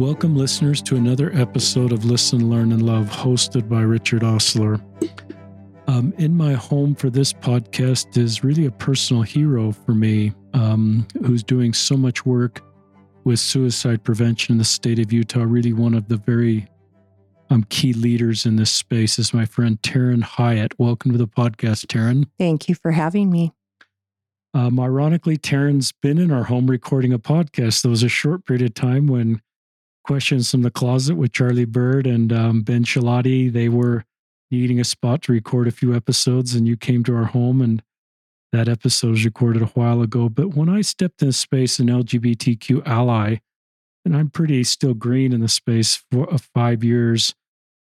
Welcome, listeners, to another episode of Listen, Learn, and Love, hosted by Richard Ostler. Um, in my home for this podcast is really a personal hero for me um, who's doing so much work with suicide prevention in the state of Utah. Really, one of the very um, key leaders in this space is my friend Taryn Hiatt. Welcome to the podcast, Taryn. Thank you for having me. Um, ironically, Taryn's been in our home recording a podcast. There was a short period of time when Questions from the Closet with Charlie Bird and um, Ben Schilaty, they were needing a spot to record a few episodes, and you came to our home, and that episode was recorded a while ago. But when I stepped in space, an LGBTQ ally, and I'm pretty still green in the space for uh, five years,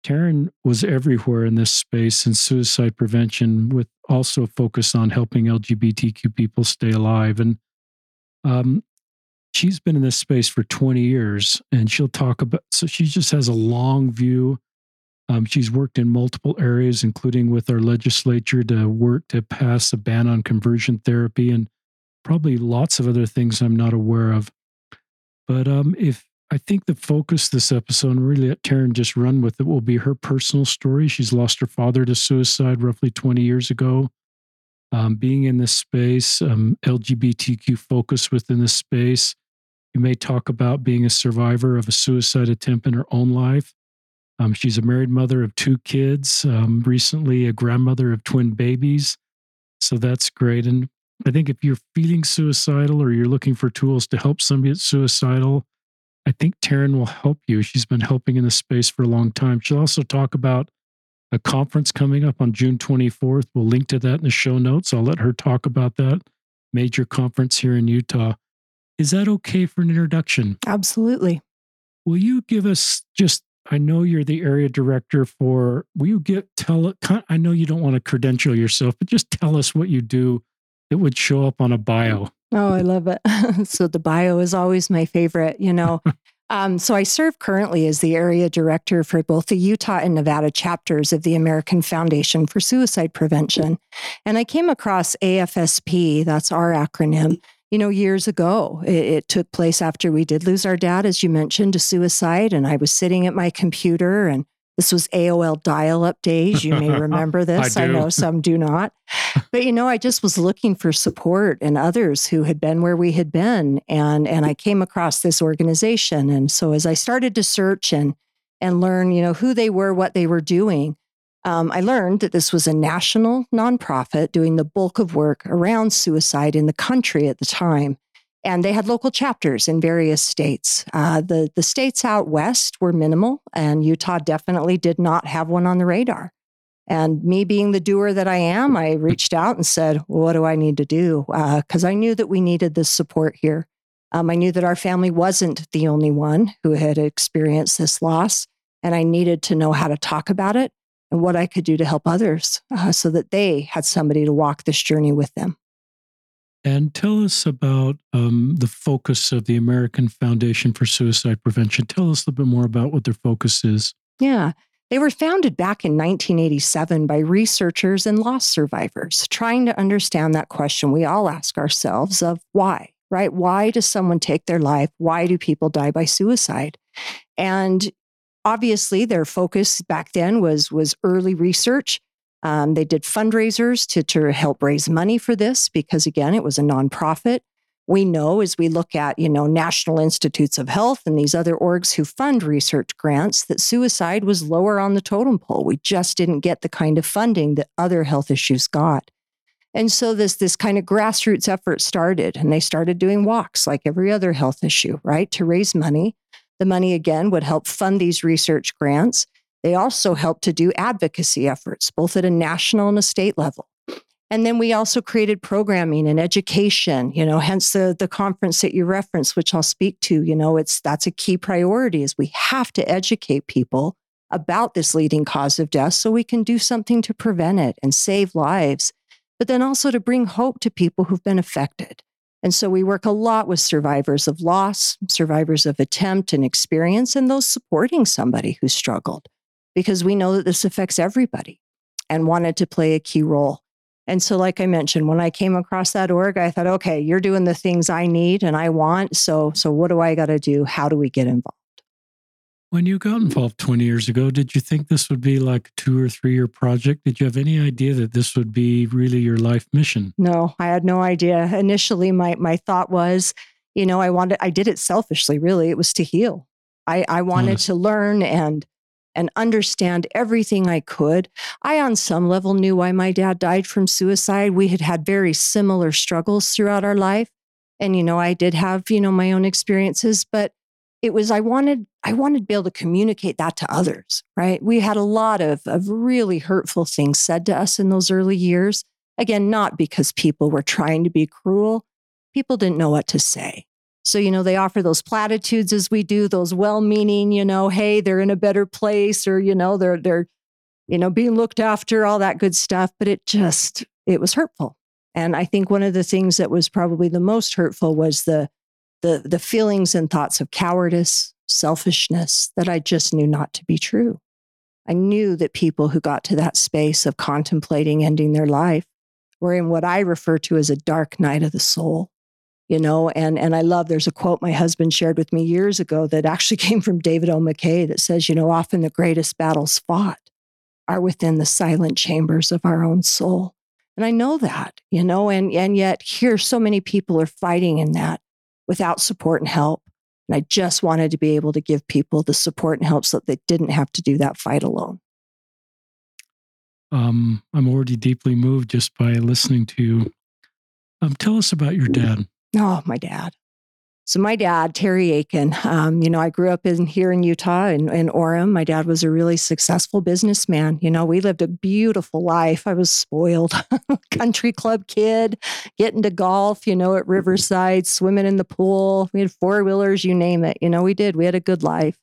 Taryn was everywhere in this space in suicide prevention, with also a focus on helping LGBTQ people stay alive. And um, she's been in this space for 20 years and she'll talk about so she just has a long view. Um, she's worked in multiple areas including with our legislature to work to pass a ban on conversion therapy and probably lots of other things i'm not aware of. But um, if i think the focus this episode and really let taryn just run with it will be her personal story. She's lost her father to suicide roughly 20 years ago. Um, being in this space um, lgbtq focus within this space you may talk about being a survivor of a suicide attempt in her own life. Um, she's a married mother of two kids, um, recently a grandmother of twin babies. So that's great. And I think if you're feeling suicidal or you're looking for tools to help somebody that's suicidal, I think Taryn will help you. She's been helping in this space for a long time. She'll also talk about a conference coming up on June 24th. We'll link to that in the show notes. I'll let her talk about that major conference here in Utah. Is that okay for an introduction? Absolutely. Will you give us just I know you're the area director for will you get tell I know you don't want to credential yourself, but just tell us what you do that would show up on a bio. Oh, I love it. so the bio is always my favorite, you know. um, so I serve currently as the area director for both the Utah and Nevada chapters of the American Foundation for Suicide Prevention. And I came across AFSP, that's our acronym, you know, years ago. It, it, took place after we did lose our dad, as you mentioned, to suicide. And I was sitting at my computer, and this was AOL dial up days. You may remember this. I, I, know some do not. But, you know, I just was looking for support and others who had been where we had been. And, and I came across this organization. And so as I started to search and, and learn, you know, who they were, what they were doing, um, I learned that this was a national nonprofit doing the bulk of work around suicide in the country at the time. And they had local chapters in various states. Uh, the, the states out west were minimal, and Utah definitely did not have one on the radar. And me being the doer that I am, I reached out and said, well, What do I need to do? Because uh, I knew that we needed this support here. Um, I knew that our family wasn't the only one who had experienced this loss, and I needed to know how to talk about it and what I could do to help others uh, so that they had somebody to walk this journey with them. And tell us about um, the focus of the American Foundation for Suicide Prevention. Tell us a little bit more about what their focus is. Yeah. They were founded back in 1987 by researchers and loss survivors, trying to understand that question we all ask ourselves of why, right? Why does someone take their life? Why do people die by suicide? And obviously their focus back then was was early research. Um, they did fundraisers to, to help raise money for this because again it was a nonprofit. We know as we look at you know national institutes of health and these other orgs who fund research grants that suicide was lower on the totem pole. We just didn't get the kind of funding that other health issues got. And so this this kind of grassroots effort started and they started doing walks like every other health issue right to raise money the money again would help fund these research grants. They also help to do advocacy efforts, both at a national and a state level. And then we also created programming and education, you know, hence the, the conference that you referenced, which I'll speak to. You know, it's that's a key priority is we have to educate people about this leading cause of death so we can do something to prevent it and save lives, but then also to bring hope to people who've been affected. And so we work a lot with survivors of loss, survivors of attempt and experience, and those supporting somebody who struggled, because we know that this affects everybody and wanted to play a key role. And so, like I mentioned, when I came across that org, I thought, okay, you're doing the things I need and I want. So, so what do I got to do? How do we get involved? When you got involved 20 years ago, did you think this would be like a two or three year project? Did you have any idea that this would be really your life mission? No, I had no idea. Initially, my, my thought was, you know, I wanted, I did it selfishly, really. It was to heal. I, I wanted Honest. to learn and, and understand everything I could. I, on some level, knew why my dad died from suicide. We had had very similar struggles throughout our life. And, you know, I did have, you know, my own experiences, but it was i wanted i wanted to be able to communicate that to others right? We had a lot of, of really hurtful things said to us in those early years. Again not because people were trying to be cruel. People didn't know what to say. So you know they offer those platitudes as we do those well-meaning you know hey they're in a better place or you know they're they're you know being looked after all that good stuff but it just it was hurtful. And i think one of the things that was probably the most hurtful was the the, the feelings and thoughts of cowardice, selfishness that I just knew not to be true. I knew that people who got to that space of contemplating ending their life were in what I refer to as a dark night of the soul. You know, and and I love there's a quote my husband shared with me years ago that actually came from David O. McKay that says, you know, often the greatest battles fought are within the silent chambers of our own soul. And I know that, you know, and and yet here so many people are fighting in that without support and help. And I just wanted to be able to give people the support and help so that they didn't have to do that fight alone. Um, I'm already deeply moved just by listening to you. Um, tell us about your dad. Oh, my dad. So my dad, Terry Aiken, um, you know, I grew up in here in Utah in, in Orem. My dad was a really successful businessman. You know, we lived a beautiful life. I was spoiled, country club kid, getting to golf, you know, at Riverside, swimming in the pool. We had four wheelers, you name it. You know, we did. We had a good life.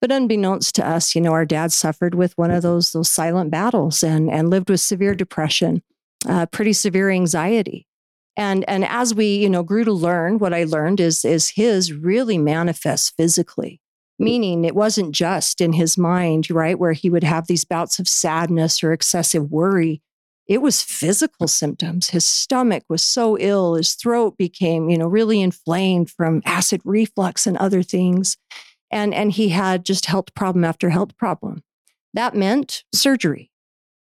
But unbeknownst to us, you know, our dad suffered with one of those those silent battles and and lived with severe depression, uh, pretty severe anxiety and and as we you know grew to learn what i learned is is his really manifests physically. Meaning it wasn't just in his mind right where he would have these bouts of sadness or excessive worry. It was physical symptoms. His stomach was so ill. His throat became you know really inflamed from acid reflux and other things. And and he had just health problem after health problem. That meant surgery.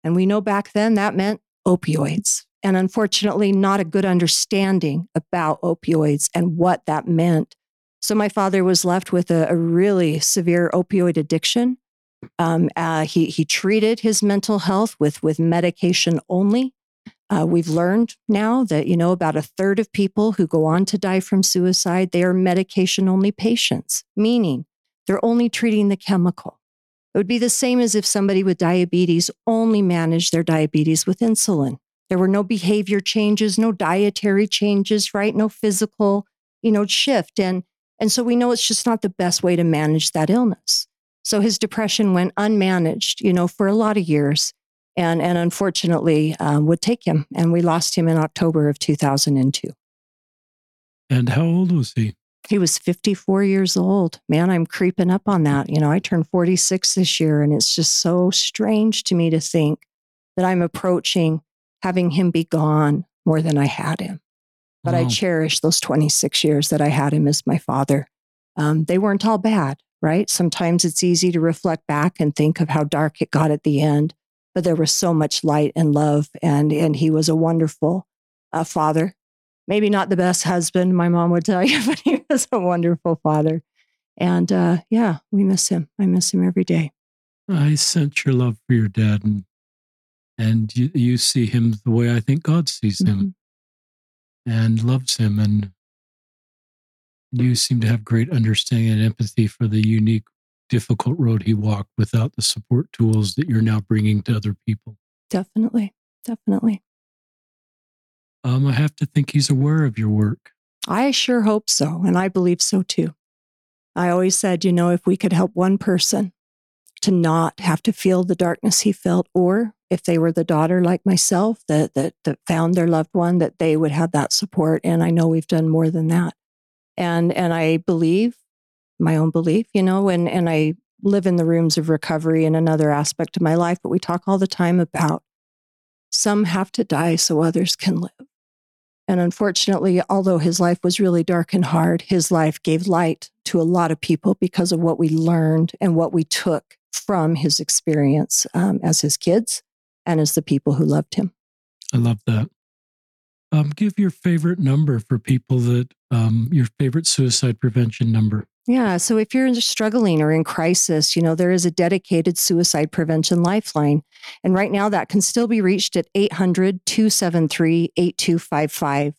And we know back then that meant opioids and unfortunately not a good understanding about opioids and what that meant. So my father was left with a, a really severe opioid addiction. Um, uh, he he treated his mental health with with medication only. Uh, we've learned now that you know about a third of people who go on to die from suicide they are medication only patients, meaning they're only treating the chemical. It would be the same as if somebody with diabetes only managed their diabetes with insulin. There were no behavior changes, no dietary changes, right? No physical, you know, shift. And, and so we know it's just not the best way to manage that illness. So his depression went unmanaged, you know, for a lot of years and, and unfortunately um, would take him. And we lost him in October of 2002. And how old was he? He was 54 years old. Man, I'm creeping up on that. You know, I turned 46 this year, and it's just so strange to me to think that I'm approaching having him be gone more than I had him. But wow. I cherish those 26 years that I had him as my father. Um, they weren't all bad, right? Sometimes it's easy to reflect back and think of how dark it got at the end, but there was so much light and love, and and he was a wonderful uh, father. Maybe not the best husband, my mom would tell you, but he was a wonderful father. And uh, yeah, we miss him. I miss him every day. I sense your love for your dad, and and you, you see him the way I think God sees him mm-hmm. and loves him. And you seem to have great understanding and empathy for the unique, difficult road he walked without the support tools that you're now bringing to other people. Definitely. Definitely. Um, I have to think he's aware of your work. I sure hope so. And I believe so too. I always said, you know, if we could help one person to not have to feel the darkness he felt, or if they were the daughter like myself that, that, that found their loved one, that they would have that support. And I know we've done more than that. And, and I believe my own belief, you know, and, and I live in the rooms of recovery in another aspect of my life, but we talk all the time about some have to die so others can live. And unfortunately, although his life was really dark and hard, his life gave light to a lot of people because of what we learned and what we took from his experience um, as his kids and as the people who loved him. I love that. Um, give your favorite number for people that um, your favorite suicide prevention number. Yeah. So if you're struggling or in crisis, you know, there is a dedicated suicide prevention lifeline. And right now that can still be reached at 800 273 8255.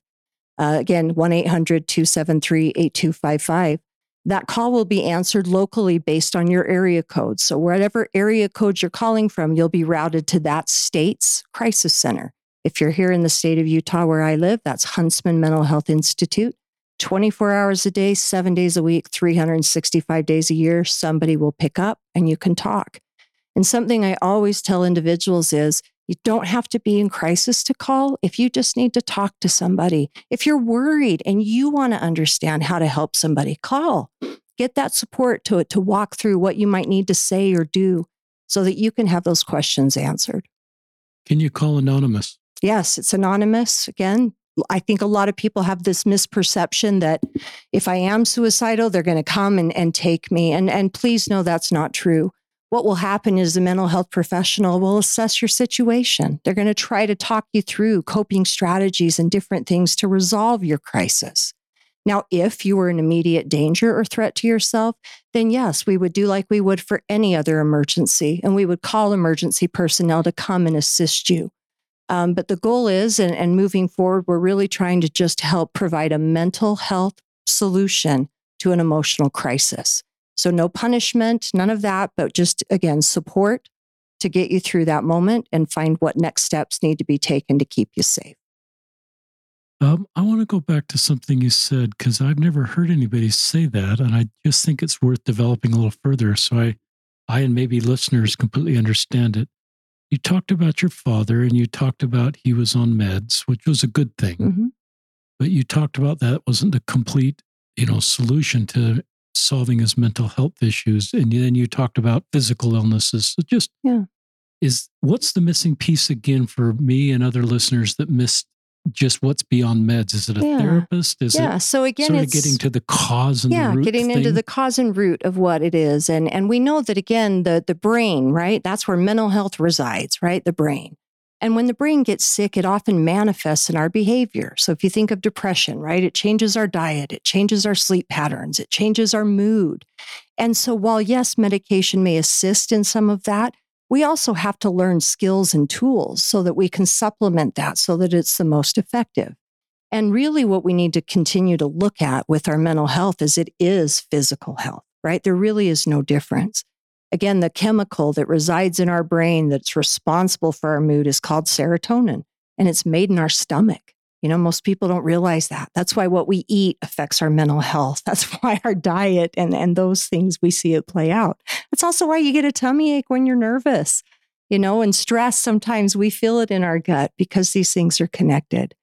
Uh, again, 1 800 273 8255. That call will be answered locally based on your area code. So, whatever area code you're calling from, you'll be routed to that state's crisis center. If you're here in the state of Utah where I live, that's Huntsman Mental Health Institute. 24 hours a day, seven days a week, 365 days a year, somebody will pick up and you can talk. And something I always tell individuals is you don't have to be in crisis to call if you just need to talk to somebody. If you're worried and you want to understand how to help somebody, call. Get that support to to walk through what you might need to say or do so that you can have those questions answered. Can you call anonymous? Yes, it's anonymous. Again, I think a lot of people have this misperception that if I am suicidal, they're going to come and, and take me. And, and please know that's not true. What will happen is the mental health professional will assess your situation. They're going to try to talk you through coping strategies and different things to resolve your crisis. Now, if you were in immediate danger or threat to yourself, then yes, we would do like we would for any other emergency, and we would call emergency personnel to come and assist you. Um, but the goal is, and, and moving forward, we're really trying to just help provide a mental health solution to an emotional crisis. So, no punishment, none of that, but just again, support to get you through that moment and find what next steps need to be taken to keep you safe. Um, I want to go back to something you said because I've never heard anybody say that, and I just think it's worth developing a little further so I, I and maybe listeners completely understand it you talked about your father and you talked about he was on meds, which was a good thing. Mm-hmm. But you talked about that wasn't the complete, you know, solution to solving his mental health issues. And then you talked about physical illnesses. So just yeah. is what's the missing piece again for me and other listeners that missed just what's beyond meds? Is it a yeah. therapist? Is yeah. it so again, sort it's of getting to the cause and yeah, getting thing? into the cause and root of what it is, and and we know that again, the the brain, right? That's where mental health resides, right? The brain. And when the brain gets sick, it often manifests in our behavior. So if you think of depression, right, it changes our diet, it changes our sleep patterns, it changes our mood. And so while yes, medication may assist in some of that, we also have to learn skills and tools so that we can supplement that so that it's the most effective. And really, what we need to continue to look at with our mental health is it is physical health, right? There really is no difference. Again, the chemical that resides in our brain that's responsible for our mood is called serotonin, and it's made in our stomach. You know, most people don't realize that. That's why what we eat affects our mental health. That's why our diet and, and those things we see it play out. That's also why you get a tummy ache when you're nervous, you know, and stress. Sometimes we feel it in our gut because these things are connected.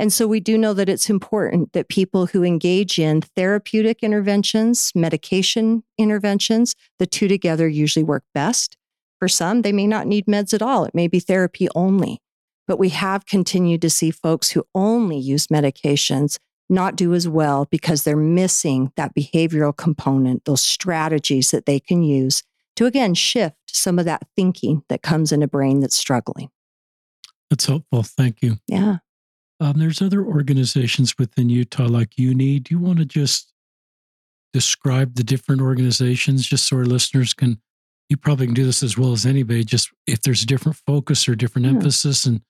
And so we do know that it's important that people who engage in therapeutic interventions, medication interventions, the two together usually work best. For some, they may not need meds at all. It may be therapy only. But we have continued to see folks who only use medications not do as well because they're missing that behavioral component, those strategies that they can use to again shift some of that thinking that comes in a brain that's struggling. That's helpful. Thank you. Yeah. Um, there's other organizations within Utah like UNI. Do you want to just describe the different organizations just so our listeners can? You probably can do this as well as anybody. Just if there's a different focus or different yeah. emphasis, and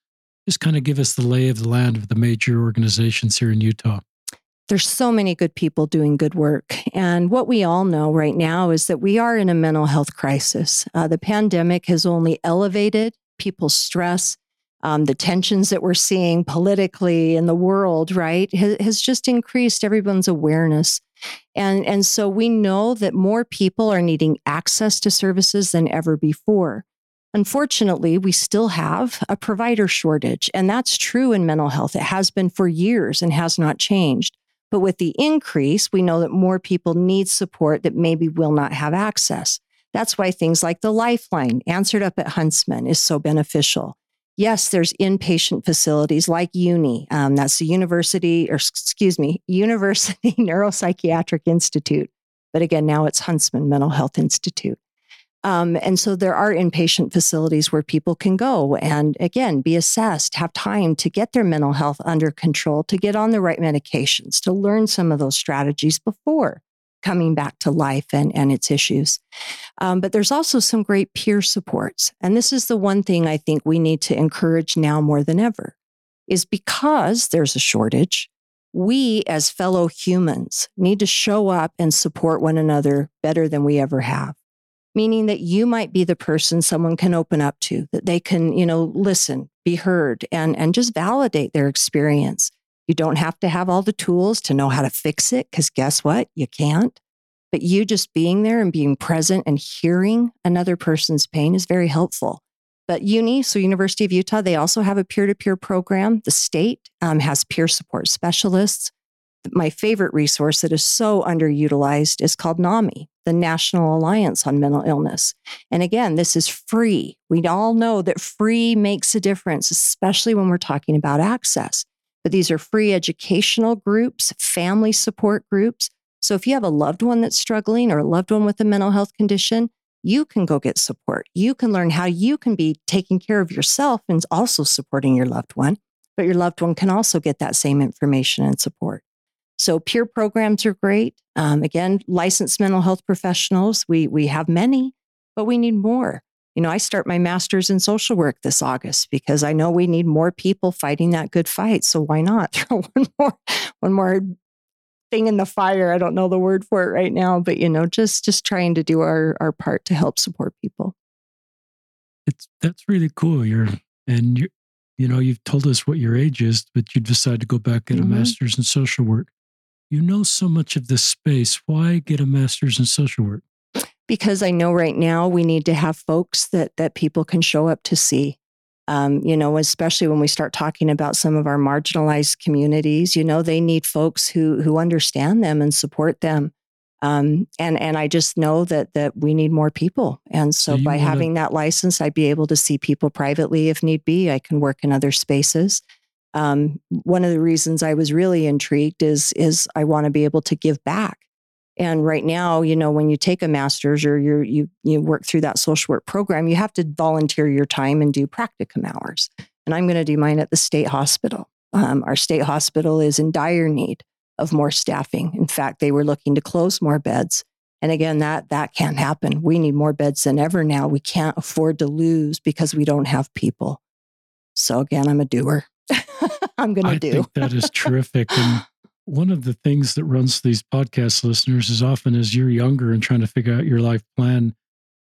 just kind of give us the lay of the land of the major organizations here in Utah. There's so many good people doing good work. And what we all know right now is that we are in a mental health crisis. Uh, the pandemic has only elevated people's stress. Um, the tensions that we're seeing politically in the world, right, has, has just increased everyone's awareness. And, and so we know that more people are needing access to services than ever before. Unfortunately, we still have a provider shortage, and that's true in mental health. It has been for years and has not changed. But with the increase, we know that more people need support that maybe will not have access. That's why things like the Lifeline, answered up at Huntsman, is so beneficial. Yes, there's inpatient facilities like UNI. Um, that's the University, or excuse me, University Neuropsychiatric Institute. But again, now it's Huntsman Mental Health Institute. Um, and so there are inpatient facilities where people can go and again be assessed, have time to get their mental health under control, to get on the right medications, to learn some of those strategies before coming back to life and, and its issues. Um, but there's also some great peer supports. And this is the one thing I think we need to encourage now more than ever is because there's a shortage. We, as fellow humans, need to show up and support one another better than we ever have meaning that you might be the person someone can open up to, that they can, you know, listen, be heard, and, and just validate their experience. You don't have to have all the tools to know how to fix it, because guess what? You can't. But you just being there and being present and hearing another person's pain is very helpful. But uni, so University of Utah, they also have a peer to peer program. The state um, has peer support specialists my favorite resource that is so underutilized is called NAMI, the National Alliance on Mental Illness. And again, this is free. We all know that free makes a difference, especially when we're talking about access. But these are free educational groups, family support groups. So if you have a loved one that's struggling or a loved one with a mental health condition, you can go get support. You can learn how you can be taking care of yourself and also supporting your loved one. But your loved one can also get that same information and support. So peer programs are great. Um, again, licensed mental health professionals, we, we have many, but we need more. You know, I start my master's in social work this August because I know we need more people fighting that good fight. So why not throw one more, one more thing in the fire? I don't know the word for it right now, but you know, just just trying to do our our part to help support people. It's that's really cool. You're and you you know you've told us what your age is, but you decide to go back get mm-hmm. a master's in social work you know so much of this space. Why get a master's in social work? Because I know right now we need to have folks that that people can show up to see. Um, you know, especially when we start talking about some of our marginalized communities, you know, they need folks who who understand them and support them. Um, and and I just know that that we need more people. And so, so by wanna... having that license, I'd be able to see people privately if need be. I can work in other spaces um, one of the reasons I was really intrigued is is I want to be able to give back. And right now, you know, when you take a master's or you you you work through that social work program, you have to volunteer your time and do practicum hours. And I'm going to do mine at the state hospital. Um, our state hospital is in dire need of more staffing. In fact, they were looking to close more beds. And again, that that can't happen. We need more beds than ever now. We can't afford to lose because we don't have people. So again, I'm a doer. I'm going to do. I think that is terrific. And one of the things that runs these podcast listeners is often as you're younger and trying to figure out your life plan,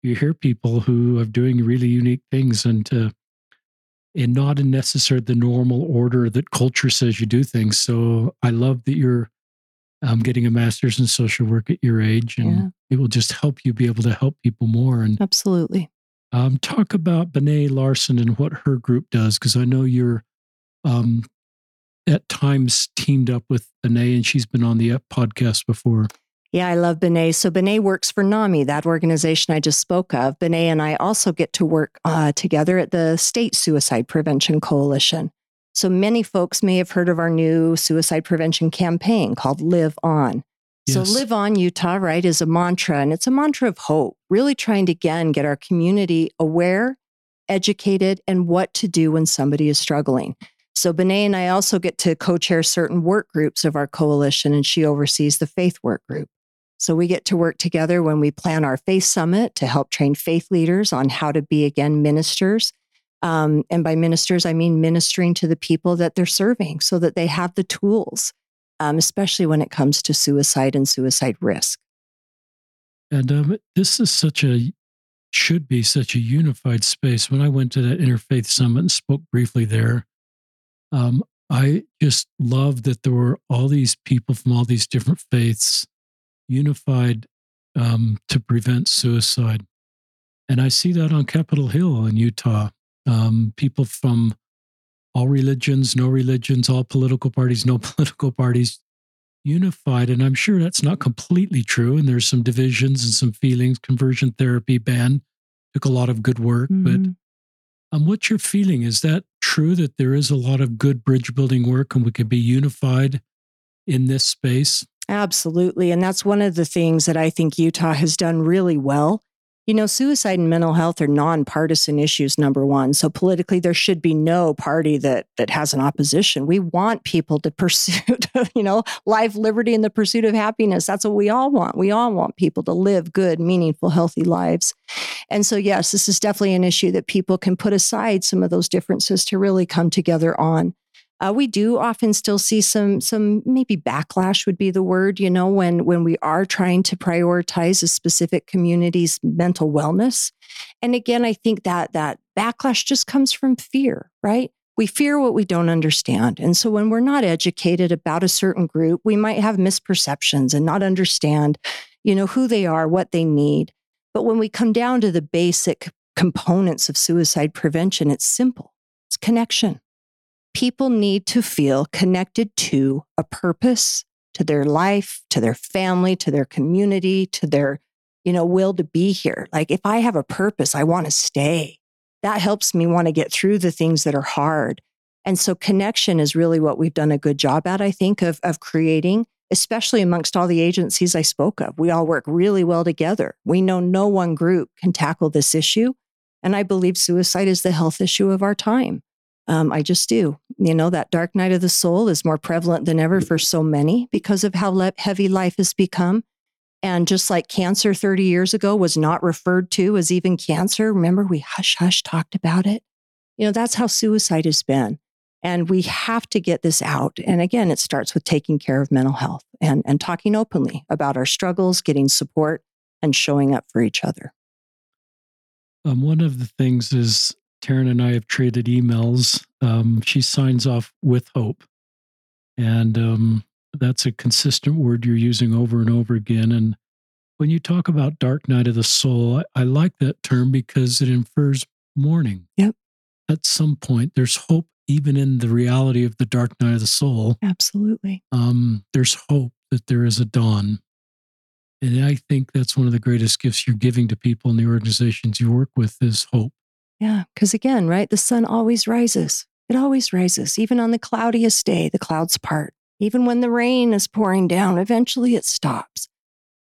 you hear people who are doing really unique things and to, and not in necessarily the normal order that culture says you do things. So I love that you're um, getting a master's in social work at your age, and yeah. it will just help you be able to help people more. And absolutely, um, talk about Benet Larson and what her group does, because I know you're um, at times teamed up with Benet, and she's been on the podcast before. Yeah, I love Benet. So Benet works for NAMI, that organization I just spoke of. Benet and I also get to work uh, together at the State Suicide Prevention Coalition. So many folks may have heard of our new suicide prevention campaign called Live On. Yes. So Live On Utah, right, is a mantra, and it's a mantra of hope, really trying to again get our community aware, educated, and what to do when somebody is struggling. So Benet and I also get to co-chair certain work groups of our coalition, and she oversees the faith work group. So we get to work together when we plan our faith summit to help train faith leaders on how to be again ministers. Um, and by ministers, I mean ministering to the people that they're serving so that they have the tools, um, especially when it comes to suicide and suicide risk. And um, this is such a, should be such a unified space. When I went to that Interfaith Summit and spoke briefly there, um, I just love that there were all these people from all these different faiths unified um, to prevent suicide. And I see that on Capitol Hill in Utah. Um, people from all religions, no religions, all political parties, no political parties, unified. And I'm sure that's not completely true. And there's some divisions and some feelings. Conversion therapy ban took a lot of good work, mm-hmm. but Um, what's your feeling? Is that true that there is a lot of good bridge building work and we could be unified in this space? Absolutely. And that's one of the things that I think Utah has done really well you know, suicide and mental health are nonpartisan issues, number one. So politically, there should be no party that that has an opposition. We want people to pursue, you know, life, liberty, and the pursuit of happiness. That's what we all want. We all want people to live good, meaningful, healthy lives. And so, yes, this is definitely an issue that people can put aside some of those differences to really come together on. Uh, we do often still see some some maybe backlash would be the word you know when when we are trying to prioritize a specific community's mental wellness. And again i think that that backlash just comes from fear right? We fear what we don't understand. And so when we're not educated about a certain group we might have misperceptions and not understand you know who they are what they need. But when we come down to the basic components of suicide prevention it's simple. It's connection people need to feel connected to a purpose, to their life, to their family, to their community, to their, you know, will to be here. Like if I have a purpose, I want to stay. That helps me want to get through the things that are hard. And so connection is really what we've done a good job at, I think, of, of creating, especially amongst all the agencies I spoke of. We all work really well together. We know no one group can tackle this issue. And I believe suicide is the health issue of our time. Um, I just do. You know, that dark night of the soul is more prevalent than ever for so many because of how le- heavy life has become. And just like cancer 30 years ago was not referred to as even cancer, remember we hush hush talked about it? You know, that's how suicide has been. And we have to get this out. And again, it starts with taking care of mental health and, and talking openly about our struggles, getting support, and showing up for each other. Um, one of the things is Taryn and I have traded emails. Um, she signs off with hope. And um, that's a consistent word you're using over and over again. And when you talk about dark night of the soul, I, I like that term because it infers morning. Yep. At some point, there's hope even in the reality of the dark night of the soul. Absolutely. Um, there's hope that there is a dawn. And I think that's one of the greatest gifts you're giving to people in the organizations you work with is hope. Yeah. Because again, right, the sun always rises. It always rises. Even on the cloudiest day, the clouds part. Even when the rain is pouring down, eventually it stops.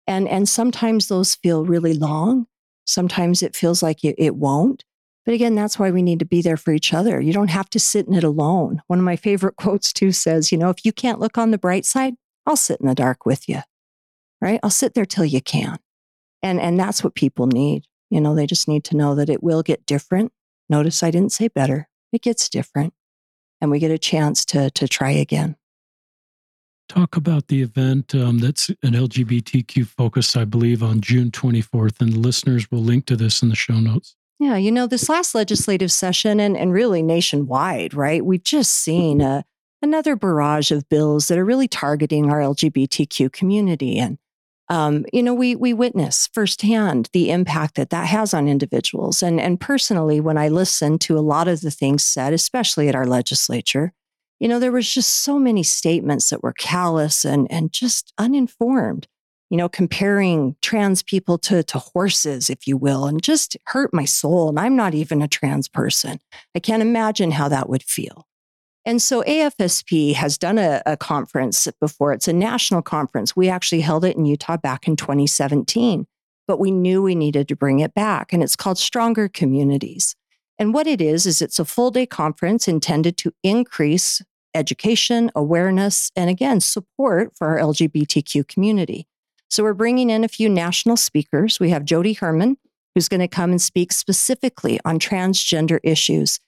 And, and sometimes those feel really long. Sometimes it feels like it, it won't. But again, that's why we need to be there for each other. You don't have to sit in it alone. One of my favorite quotes, too, says, you know, if you can't look on the bright side, I'll sit in the dark with you, right? I'll sit there till you can. And, and that's what people need. You know, they just need to know that it will get different. Notice I didn't say better. It gets different. And we get a chance to, to try again. Talk about the event um, that's an LGBTQ focus, I believe, on June 24th. And listeners will link to this in the show notes. Yeah, you know, this last legislative session and, and really nationwide, right? We've just seen a, another barrage of bills that are really targeting our LGBTQ community. And um, you know, we we witness firsthand the impact that that has on individuals. And and personally, when I listen to a lot of the things said, especially at our legislature, you know, there was just so many statements that were callous and and just uninformed. You know, comparing trans people to to horses, if you will, and just hurt my soul. And I'm not even a trans person. I can't imagine how that would feel. And so AFSP has done a, a, conference before. It's a national conference. We actually held it in Utah back in 2017, but we knew we needed to bring it back. And it's called Stronger Communities. And what it is, is it's a full day conference intended to increase education, awareness, and again, support for our LGBTQ community. So we're bringing in a few national speakers. We have Jody Herman, who's going to come and speak specifically on transgender issues.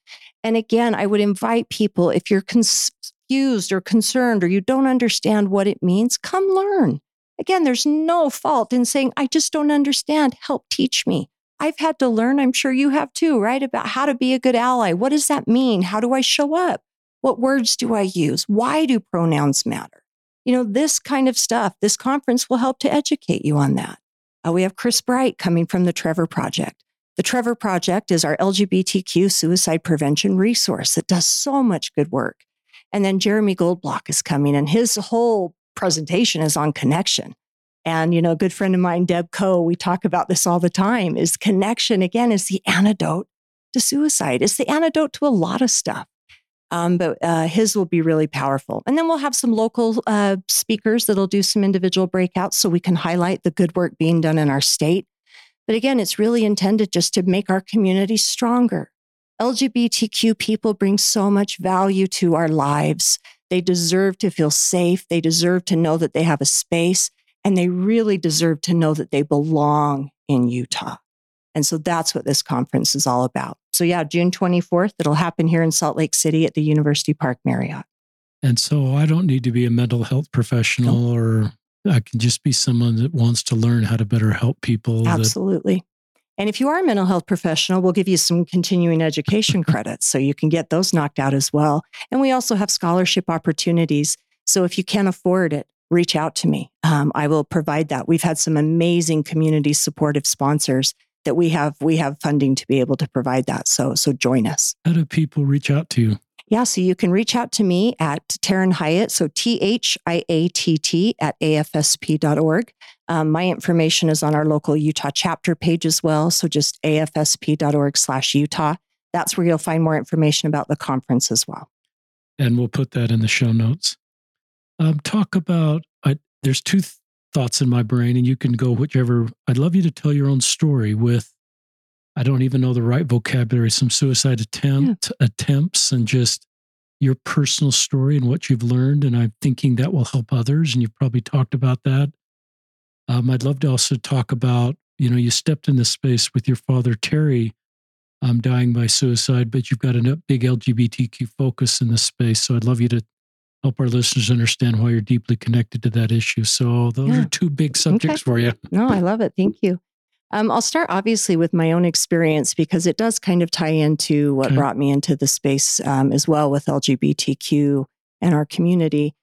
And again, I would invite people if you're confused or concerned or you don't understand what it means, come learn. Again, there's no fault in saying, I just don't understand. Help teach me. I've had to learn, I'm sure you have too, right? About how to be a good ally. What does that mean? How do I show up? What words do I use? Why do pronouns matter? You know, this kind of stuff, this conference will help to educate you on that. Uh, we have Chris Bright coming from the Trevor Project. The Trevor Project is our LGBTQ suicide prevention resource that does so much good work. And then Jeremy Goldbach is coming, and his whole presentation is on connection. And, you know, a good friend of mine, Deb Coe, we talk about this all the time is connection, again, is the antidote to suicide. It's the antidote to a lot of stuff. Um, but uh, his will be really powerful. And then we'll have some local uh, speakers that'll do some individual breakouts so we can highlight the good work being done in our state. But again, it's really intended just to make our community stronger. LGBTQ people bring so much value to our lives. They deserve to feel safe. They deserve to know that they have a space, and they really deserve to know that they belong in Utah. And so that's what this conference is all about. So, yeah, June 24th, it'll happen here in Salt Lake City at the University Park Marriott. And so I don't need to be a mental health professional or I can just be someone that wants to learn how to better help people. Absolutely. That... And if you are a mental health professional, we'll give you some continuing education credits so you can get those knocked out as well. And we also have scholarship opportunities. So if you can't afford it, reach out to me. Um, I will provide that. We've had some amazing community supportive sponsors that we have we have funding to be able to provide that. So so join us. How do people reach out to you? Yeah, so you can reach out to me at Taryn Hiatt, so T H I A T T at afsp.org. Um, my information is on our local Utah chapter page as well. So just afsp.org slash Utah. That's where you'll find more information about the conference as well. And we'll put that in the show notes. Um, talk about, I, there's two th- thoughts in my brain, and you can go whichever. I'd love you to tell your own story with, I don't even know the right vocabulary, some suicide attempt yeah. attempts, and just your personal story and what you've learned. And I'm thinking that will help others. And you've probably talked about that. Um, I'd love to also talk about, you know, you stepped in this space with your father, Terry, um, dying by suicide, but you've got a big LGBTQ focus in this space. So I'd love you to help our listeners understand why you're deeply connected to that issue. So those yeah. are two big subjects okay. for you. no, I love it. Thank you. Um, I'll start obviously with my own experience because it does kind of tie into what okay. brought me into the space um, as well with LGBTQ and our community.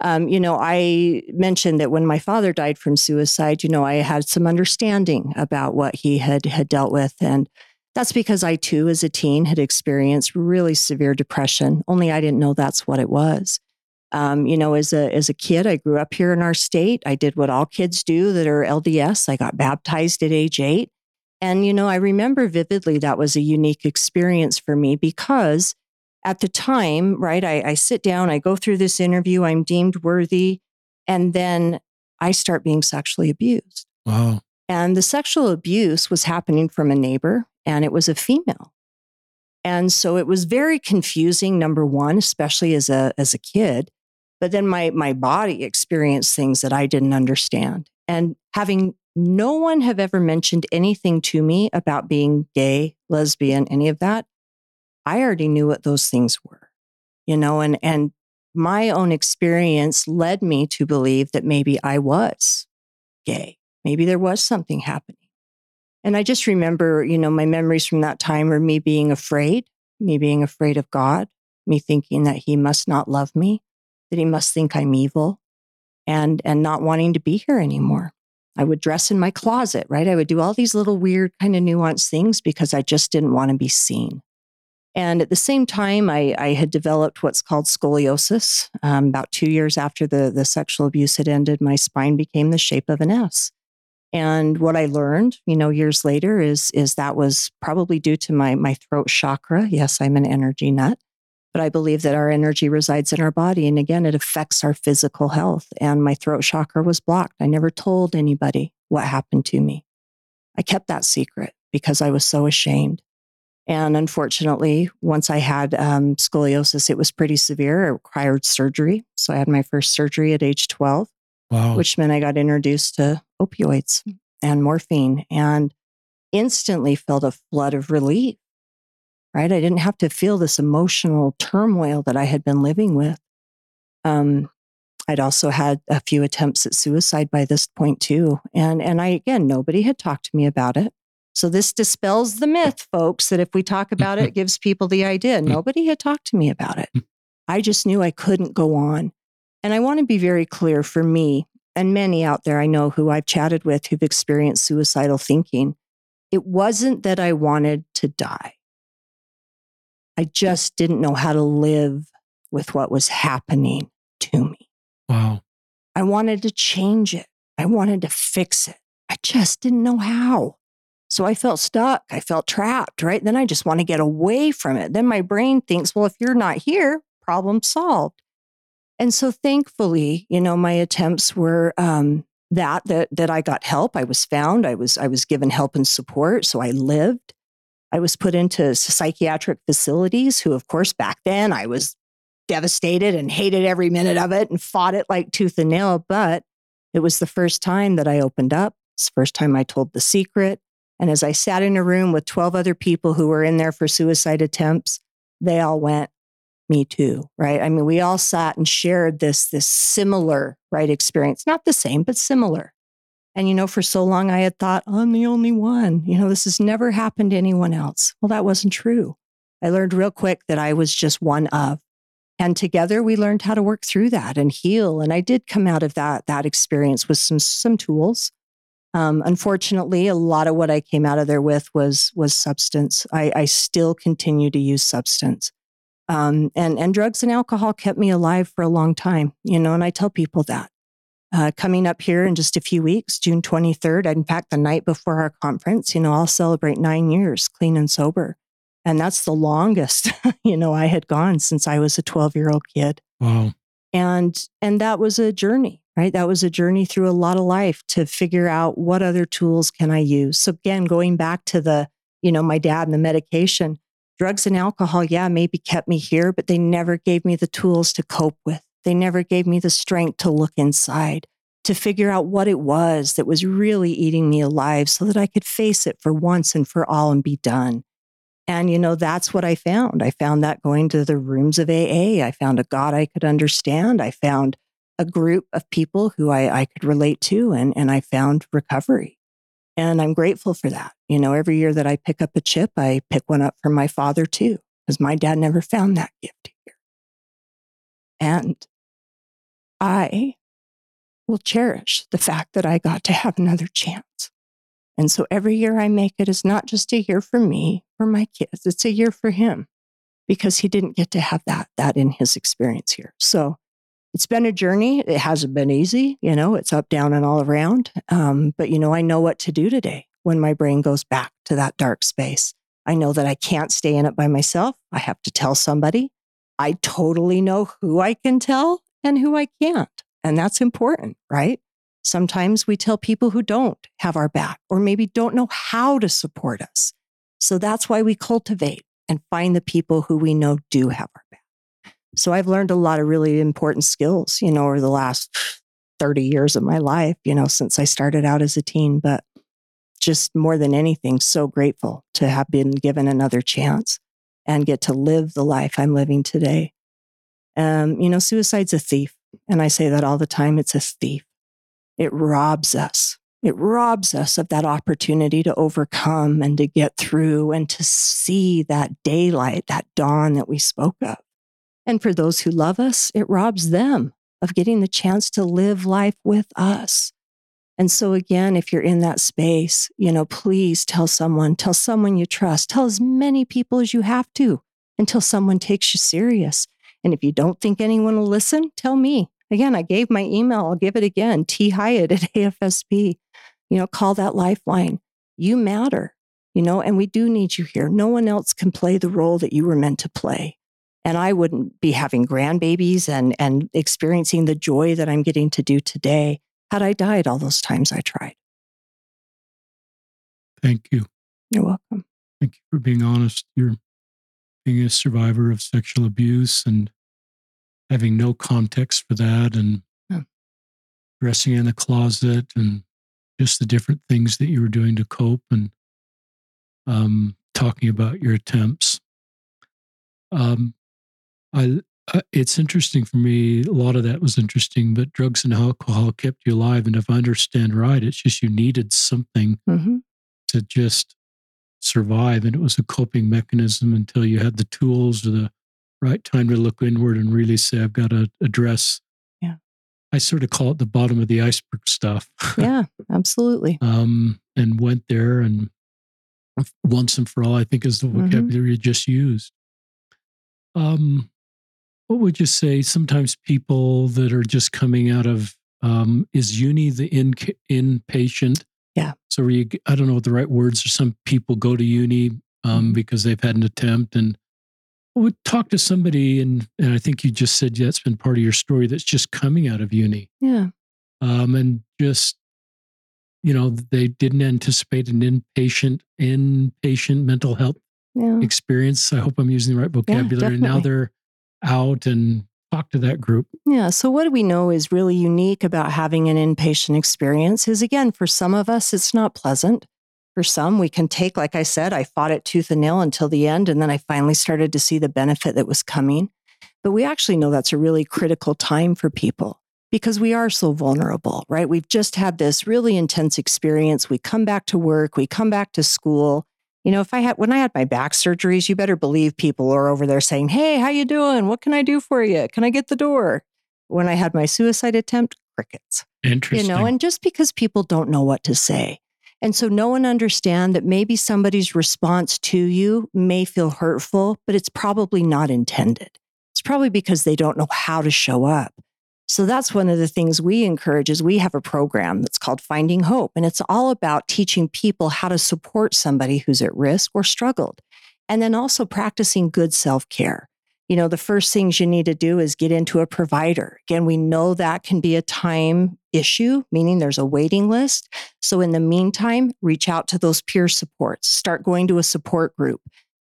Um, you know, I mentioned that when my father died from suicide, you know, I had some understanding about what he had had dealt with, and that's because I too, as a teen, had experienced really severe depression. Only I didn't know that's what it was. Um, you know, as a as a kid, I grew up here in our state. I did what all kids do that are LDS. I got baptized at age eight. And, you know, I remember vividly that was a unique experience for me because at the time, right, I, I sit down, I go through this interview, I'm deemed worthy, and then I start being sexually abused. Wow. And the sexual abuse was happening from a neighbor, and it was a female. And so it was very confusing, number one, especially as a, as a kid. But then my my body experienced things that I didn't understand. And having no one have ever mentioned anything to me about being gay, lesbian, any of that, I already knew what those things were. You know, and and my own experience led me to believe that maybe I was gay. Maybe there was something happening. And I just remember, you know, my memories from that time were me being afraid, me being afraid of God, me thinking that he must not love me, that he must think I'm evil and and not wanting to be here anymore. I would dress in my closet, right? I would do all these little weird kind of nuanced things because I just didn't want to be seen. And at the same time, I, I had developed what's called scoliosis. Um, about two years after the, the sexual abuse had ended, my spine became the shape of an S. And what I learned, you know, years later is, is that was probably due to my, my throat chakra. Yes, I'm an energy nut but I believe that our energy resides in our body. And again, it affects our physical health. And my throat chakra was blocked. I never told anybody what happened to me. I kept that secret because I was so ashamed. And unfortunately, once I had um, scoliosis, it was pretty severe. It required surgery. So I had my first surgery at age 12, wow. which meant I got introduced to opioids and morphine and instantly felt a flood of relief right? I didn't have to feel this emotional turmoil that I had been living with. Um, I'd also had a few attempts at suicide by this point too, and and I again nobody had talked to me about it. So this dispels the myth, folks, that if we talk about it, it gives people the idea. Nobody had talked to me about it. I just knew I couldn't go on. And I want to be very clear for me and many out there I know who I've chatted with who've experienced suicidal thinking. It wasn't that I wanted to die. I just didn't know how to live with what was happening to me. Wow. I wanted to change it. I wanted to fix it. I just didn't know how. So I felt stuck. I felt trapped, right? Then I just want to get away from it. Then my brain thinks, well, if you're not here, problem solved. And so thankfully, you know, my attempts were um, that that that I got help. I was found. I was I was given help and support. So I lived. I was put into psychiatric facilities. Who, of course, back then I was devastated and hated every minute of it and fought it like tooth and nail. But it was the first time that I opened up. It's the first time I told the secret. And as I sat in a room with 12 other people who were in there for suicide attempts, they all went, me too, right? I mean, we all sat and shared this, this similar, right, experience, not the same, but similar. And, you know, for so long I had thought, I'm the only one. You know, this has never happened to anyone else. Well, that wasn't true. I learned real quick that I was just one of. And together we learned how to work through that and heal. And I did come out of that, that experience with some, some tools. Um, unfortunately, a lot of what I came out of there with was, was substance. I, I still continue to use substance. Um, and, and drugs and alcohol kept me alive for a long time, you know, and I tell people that. Uh, coming up here in just a few weeks, June 23rd, in fact, the night before our conference, you know, I'll celebrate nine years clean and sober. And that's the longest, you know, I had gone since I was a 12 year old kid. Wow. And, and that was a journey, right? That was a journey through a lot of life to figure out what other tools can I use. So again, going back to the, you know, my dad and the medication, drugs and alcohol, yeah, maybe kept me here, but they never gave me the tools to cope with. They never gave me the strength to look inside, to figure out what it was that was really eating me alive so that I could face it for once and for all and be done. And, you know, that's what I found. I found that going to the rooms of AA. I found a God I could understand. I found a group of people who I, I could relate to, and, and I found recovery. And I'm grateful for that. You know, every year that I pick up a chip, I pick one up for my father too, because my dad never found that gift. And I will cherish the fact that I got to have another chance. And so every year I make it is not just a year for me or my kids, it's a year for him because he didn't get to have that, that in his experience here. So it's been a journey. It hasn't been easy. You know, it's up, down, and all around. Um, but, you know, I know what to do today when my brain goes back to that dark space. I know that I can't stay in it by myself. I have to tell somebody. I totally know who I can tell and who I can't. And that's important, right? Sometimes we tell people who don't have our back or maybe don't know how to support us. So that's why we cultivate and find the people who we know do have our back. So I've learned a lot of really important skills, you know, over the last 30 years of my life, you know, since I started out as a teen. But just more than anything, so grateful to have been given another chance and get to live the life I'm living today. Um, you know, suicide's a thief. And I say that all the time it's a thief. It robs us. It robs us of that opportunity to overcome and to get through and to see that daylight, that dawn that we spoke of. And for those who love us, it robs them of getting the chance to live life with us. And so, again, if you're in that space, you know, please tell someone, tell someone you trust, tell as many people as you have to until someone takes you serious. And if you don't think anyone will listen, tell me. Again, I gave my email, I'll give it again T Hiatt at AFSP. You know, call that lifeline. You matter, you know, and we do need you here. No one else can play the role that you were meant to play and I wouldn't be having grandbabies and and experiencing the joy that I'm getting to do today had I died all those times I tried. Thank you. You're welcome. Thank you for being honest. You're being a survivor of sexual abuse and having no context for that and yeah. dressing in the closet and just the different things that you were doing to cope and um, talking about your attempts. Um, I, it's interesting for me. A lot of that was interesting, but drugs and alcohol kept you alive. And if I understand right, it's just you needed something mm-hmm. to just survive. And it was a coping mechanism until you had the tools or the right time to look inward and really say, I've got to address. Yeah. I sort of call it the bottom of the iceberg stuff. yeah, absolutely. um, and went there and once and for all, I think is the mm-hmm. vocabulary mm-hmm. you just used. Um, what would you say sometimes people that are just coming out of um, is uni the in inpatient Yeah. So you, I don't know what the right words are. Some people go to uni um, mm-hmm. because they've had an attempt and would talk to somebody and and I think you just said yeah, that's been part of your story that's just coming out of uni. Yeah. Um, and just you know they didn't anticipate an inpatient inpatient mental health yeah. experience. I hope I'm using the right vocabulary. Yeah, now they're out and talk to that group. Yeah. So, what we know is really unique about having an inpatient experience is again, for some of us, it's not pleasant. For some, we can take, like I said, I fought it tooth and nail until the end. And then I finally started to see the benefit that was coming. But we actually know that's a really critical time for people because we are so vulnerable, right? We've just had this really intense experience. We come back to work, we come back to school, you know, if I had when I had my back surgeries, you better believe people are over there saying, "Hey, how you doing? What can I do for you? Can I get the door?" When I had my suicide attempt, crickets. Interesting. You know, and just because people don't know what to say. And so no one understand that maybe somebody's response to you may feel hurtful, but it's probably not intended. It's probably because they don't know how to show up. So that's one of the things we encourage is we have a program that's called Finding Hope and it's all about teaching people how to support somebody who's at risk or struggled. And then also practicing good self-care. You know, the first things you need to do is get into a provider. Again, we know that can be a time issue, meaning there's a waiting list. So in the meantime, reach out to those peer supports, start going to a support group.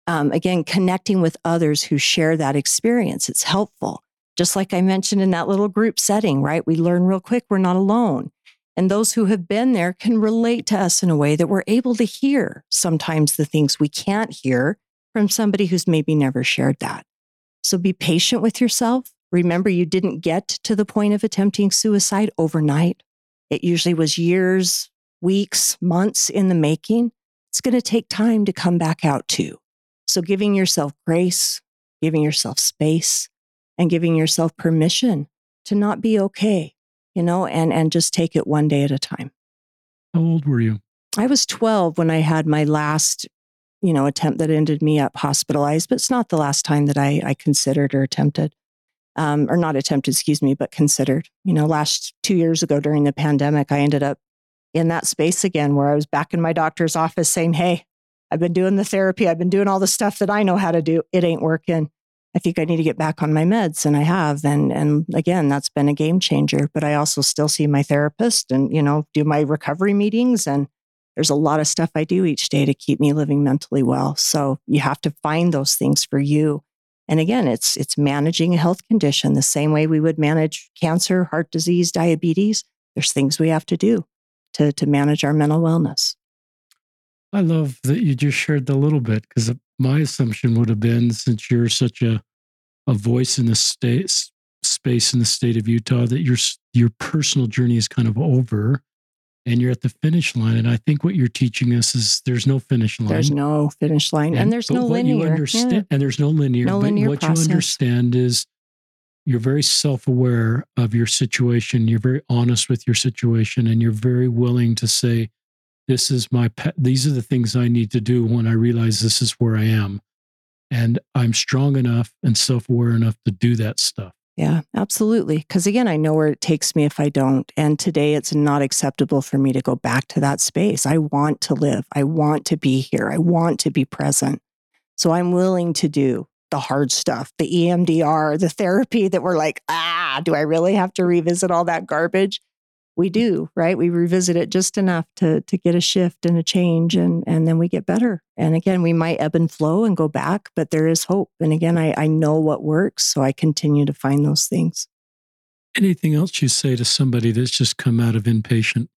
Um, again, connecting with others who share that experience. It's helpful. Just like I mentioned in that little group setting, right? We learn real quick we're not alone. And those who have been there can relate to us in a way that we're able to hear sometimes the things we can't hear from somebody who's maybe never shared that. So be patient with yourself. Remember, you didn't get to the point of attempting suicide overnight. It usually was years, weeks, months in the making. It's going to take time to come back out to. So giving yourself grace, giving yourself space, and giving yourself permission to not be okay, you know, and, and just take it one day at a time. How old were you? I was 12 when I had my last, you know, attempt that ended me up hospitalized, but it's not the last time that I, I considered or attempted. Um, or not attempted, excuse me, but considered. You know, last two years ago during the pandemic, I ended up in that space again where I was back in my doctor's office saying, Hey, I've been doing the therapy. I've been doing all the stuff that I know how to do. It ain't working. I think I need to get back on my meds and I have and and again that's been a game changer but I also still see my therapist and you know do my recovery meetings and there's a lot of stuff I do each day to keep me living mentally well. So you have to find those things for you. And again it's it's managing a health condition the same way we would manage cancer heart disease diabetes. There's things we have to do to to manage our mental wellness. I love that you just shared the little bit because my assumption would have been since you're such a a voice in the state space in the state of Utah that your your personal journey is kind of over and you're at the finish line and I think what you're teaching us is there's no finish line. There's no finish line and, and there's no linear. Yeah. And there's no linear. No but linear what process. you understand is you're very self-aware of your situation. You're very honest with your situation and you're very willing to say this is my pet. These are the things I need to do when I realize this is where I am. And I'm strong enough and self aware enough to do that stuff. Yeah, absolutely. Because again, I know where it takes me if I don't. And today it's not acceptable for me to go back to that space. I want to live. I want to be here. I want to be present. So I'm willing to do the hard stuff, the EMDR, the therapy that we're like, ah, do I really have to revisit all that garbage? We do, right? We revisit it just enough to to get a shift and a change and and then we get better. And again, we might ebb and flow and go back, but there is hope. And again, I, I know what works, so I continue to find those things. Anything else you say to somebody that's just come out of inpatient?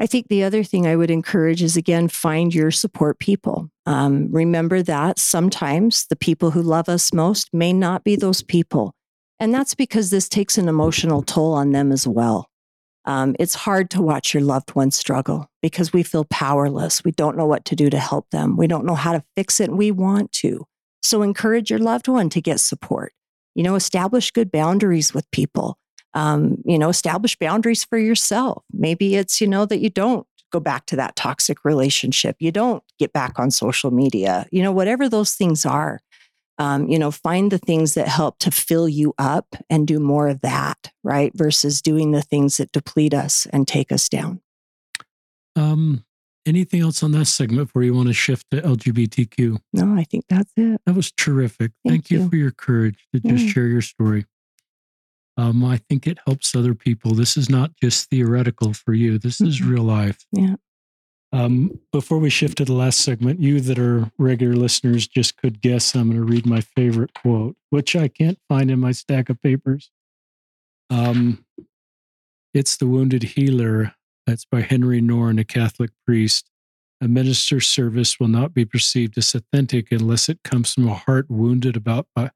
I think the other thing I would encourage is again, find your support people. Um, remember that sometimes the people who love us most may not be those people. And that's because this takes an emotional toll on them as well. Um, it's hard to watch your loved one struggle because we feel powerless. We don't know what to do to help them. We don't know how to fix it, and we want to. So encourage your loved one to get support. You know, establish good boundaries with people. Um, you know, establish boundaries for yourself. Maybe it's, you know, that you don't go back to that toxic relationship. You don't get back on social media, you know, whatever those things are um, you know, find the things that help to fill you up and do more of that, right? Versus doing the things that deplete us and take us down. Um, anything else on that segment before you want to shift to LGBTQ? No, I think that's it. That was terrific. Thank, Thank you. you. for your courage to just Yeah. share your story. Um, I think it helps other people. This is not just theoretical for you. This is Mhm. real life. Yeah. Um, before we shift to the last segment, you that are regular listeners just could guess I'm going to read my favorite quote, which I can't find in my stack of papers. Um, it's The Wounded Healer. That's by Henri Nouwen, a Catholic priest. A minister's service will not be perceived as authentic unless it comes from a heart wounded about by,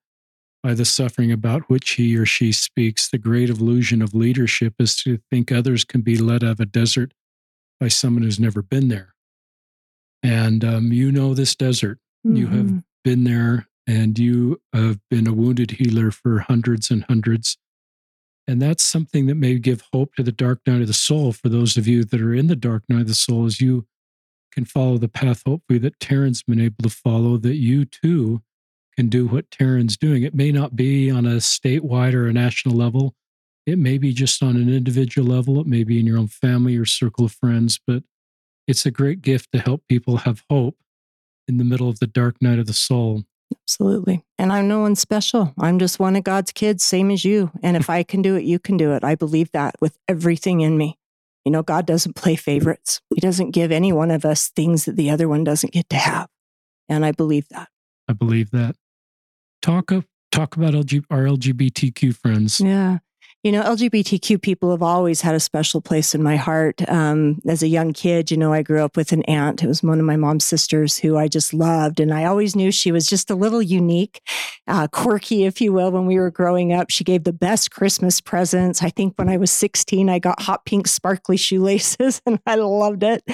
by the suffering about which he or she speaks. The great illusion of leadership is to think others can be led out of a desert by someone who's never been there. And um, you know this desert. You have Mhm. been there and you have been a wounded healer for hundreds and hundreds. And that's something that may give hope to the dark night of the soul for those of you that are in the dark night of the soul as you can follow the path, hopefully, that Taryn's been able to follow, that you too can do what Taryn's doing. It may not be on a statewide or a national level. It may be just on an individual level. It may be in your own family or circle of friends, but it's a great gift to help people have hope in the middle of the dark night of the soul. Absolutely. And I'm no one special. I'm just one of God's kids, same as you. And if I can do it, you can do it. I believe that with everything in me. You know, God doesn't play favorites. He doesn't give any one of us things that the other one doesn't get to have. And I believe that. I believe that. Talk of, talk about LG, our LGBTQ friends. Yeah. You know, LGBTQ people have always had a special place in my heart. Um, as a young kid, you know, I grew up with an aunt. It was one of my mom's sisters who I just loved. And I always knew she was just a little unique, uh, quirky, if you will, when we were growing up. She gave the best Christmas presents. I think when I was 16, I got hot pink sparkly shoelaces and I loved it.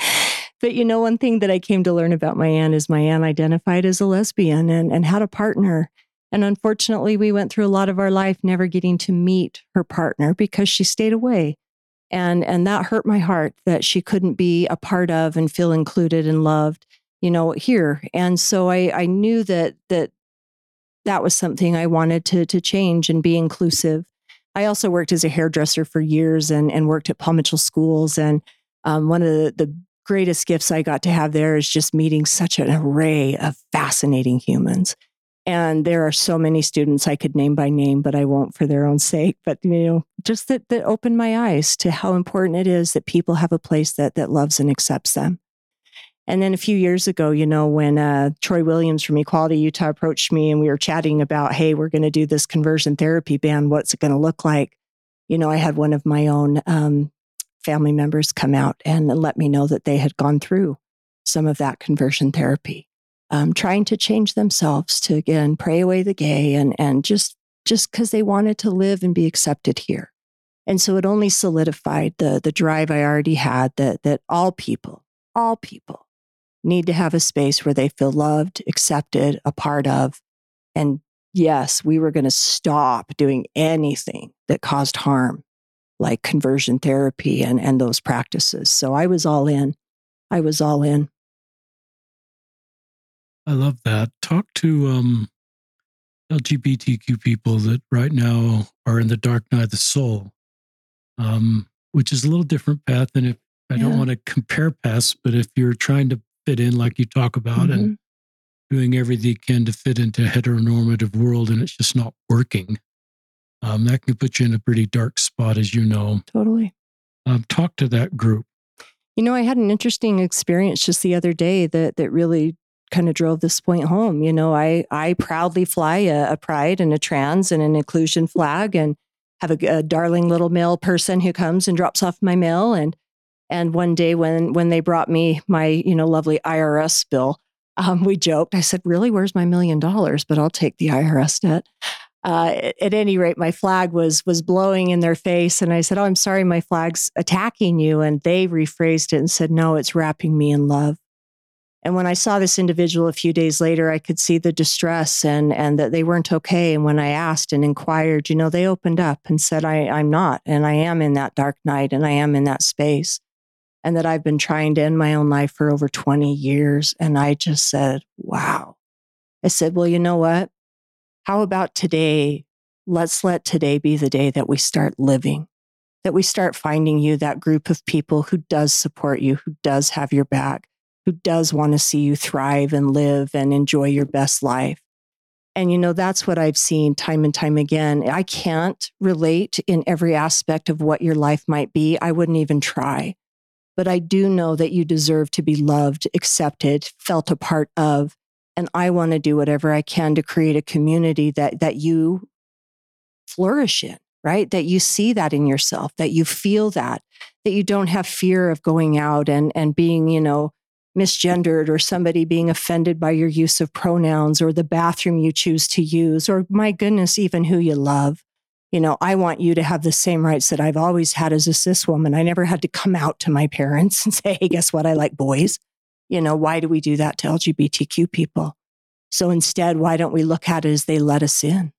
But you know, one thing that I came to learn about my aunt is my aunt identified as a lesbian and, and had a partner. And unfortunately, we went through a lot of our life never getting to meet her partner because she stayed away. And, and that hurt my heart that she couldn't be a part of and feel included and loved, you know, here. And so I, I knew that, that that was something I wanted to, to change and be inclusive. I also worked as a hairdresser for years and, and worked at Paul Mitchell schools. And um, one of the, the greatest gifts I got to have there is just meeting such an array of fascinating humans. And there are so many students I could name by name, but I won't for their own sake. But you know, just that that opened my eyes to how important it is that people have a place that that loves and accepts them. And then a few years ago, you know, when uh, Troy Williams from Equality Utah approached me and we were chatting about, hey, we're going to do this conversion therapy ban. What's it going to look like? You know, I had one of my own um, family members come out and let me know that they had gone through some of that conversion therapy um, trying to change themselves to again pray away the gay and and just just because they wanted to live and be accepted here. And so it only solidified the the drive i already had that that all people all people need to have a space where they feel loved accepted a part of. And yes we were going to stop doing anything that caused harm like conversion therapy and and those practices. So i was all in. I was all in I love that. Talk to um, LGBTQ people that right now are in the dark night of the soul, um, which is a little different path than if I don't want to compare paths, but if you're trying to fit in, like you talk about, and Mhm. doing everything you can to fit into a heteronormative world, and it's just not working, um, that can put you in a pretty dark spot, as you know. totally Um, talk to that group. You know, I had an interesting experience just the other day that that really kind of drove this point home. You know, I I proudly fly a, a pride and a trans and an inclusion flag and have a, a darling little male person who comes and drops off my mail and and one day when when they brought me my you know lovely IRS bill, um, we joked. I said, "Really, where's my million dollars? But I'll take the IRS debt." Uh, at any rate, my flag was was blowing in their face, and I said, "Oh, I'm sorry, my flag's attacking you." And they rephrased it and said, "No, it's wrapping me in love." And when I saw this individual a few days later, I could see the distress and and that they weren't okay. And when I asked and inquired, you know, they opened up and said, I, I'm not, and I am in that dark night and I am in that space. And that I've been trying to end my own life for over 20 years. And I just said, wow. I said, well, you know what? How about today? Let's let today be the day that we start living, that we start finding you that group of people who does support you, who does have your back, who does want to see you thrive and live and enjoy your best life. And, you know, that's what I've seen time and time again. I can't relate in every aspect of what your life might be. I wouldn't even try. But I do know that you deserve to be loved, accepted, felt a part of. And I want to do whatever I can to create a community that, that you flourish in, right? That you see that in yourself, that you feel that, that you don't have fear of going out and, and being, you know, misgendered or somebody being offended by your use of pronouns or the bathroom you choose to use or my goodness even who you love. You know i want you to have the same rights that i've always had as a cis woman. I never had to come out to my parents and say hey guess what? I like boys. You know why do we do that to lgbtq people? So instead why don't we look at it as they let us in?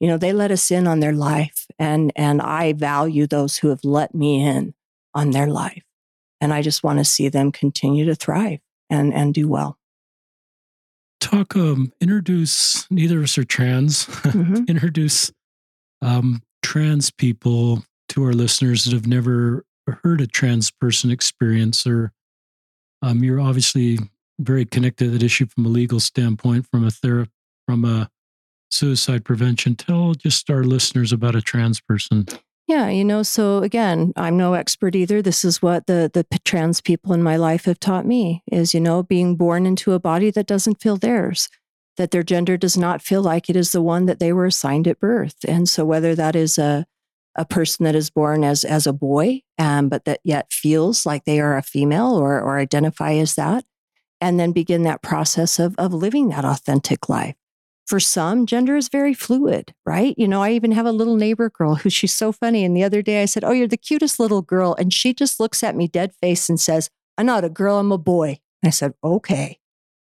You know they let us in on their life and and i value those who have let me in on their life and I just want to see them continue to thrive and, and do well. Talk, um, introduce, neither of us are trans, mm-hmm. introduce um, trans people to our listeners that have never heard a trans person experience or um, you're obviously very connected to that issue from a legal standpoint, from a therapy, from a suicide prevention. Tell just our listeners about a trans person. Yeah, you know, so again, I'm no expert either. This is what the the trans people in my life have taught me is, you know, being born into a body that doesn't feel theirs, that their gender does not feel like it is the one that they were assigned at birth. And so whether that is a a person that is born as as a boy, um, but that yet feels like they are a female or or identify as that, and then begin that process of of living that authentic life for some, gender is very fluid, right? You know, I even have a little neighbor girl who she's so funny. And the other day I said, Oh, you're the cutest little girl. And she just looks at me dead face and says, I'm not a girl, I'm a boy. And I said, Okay.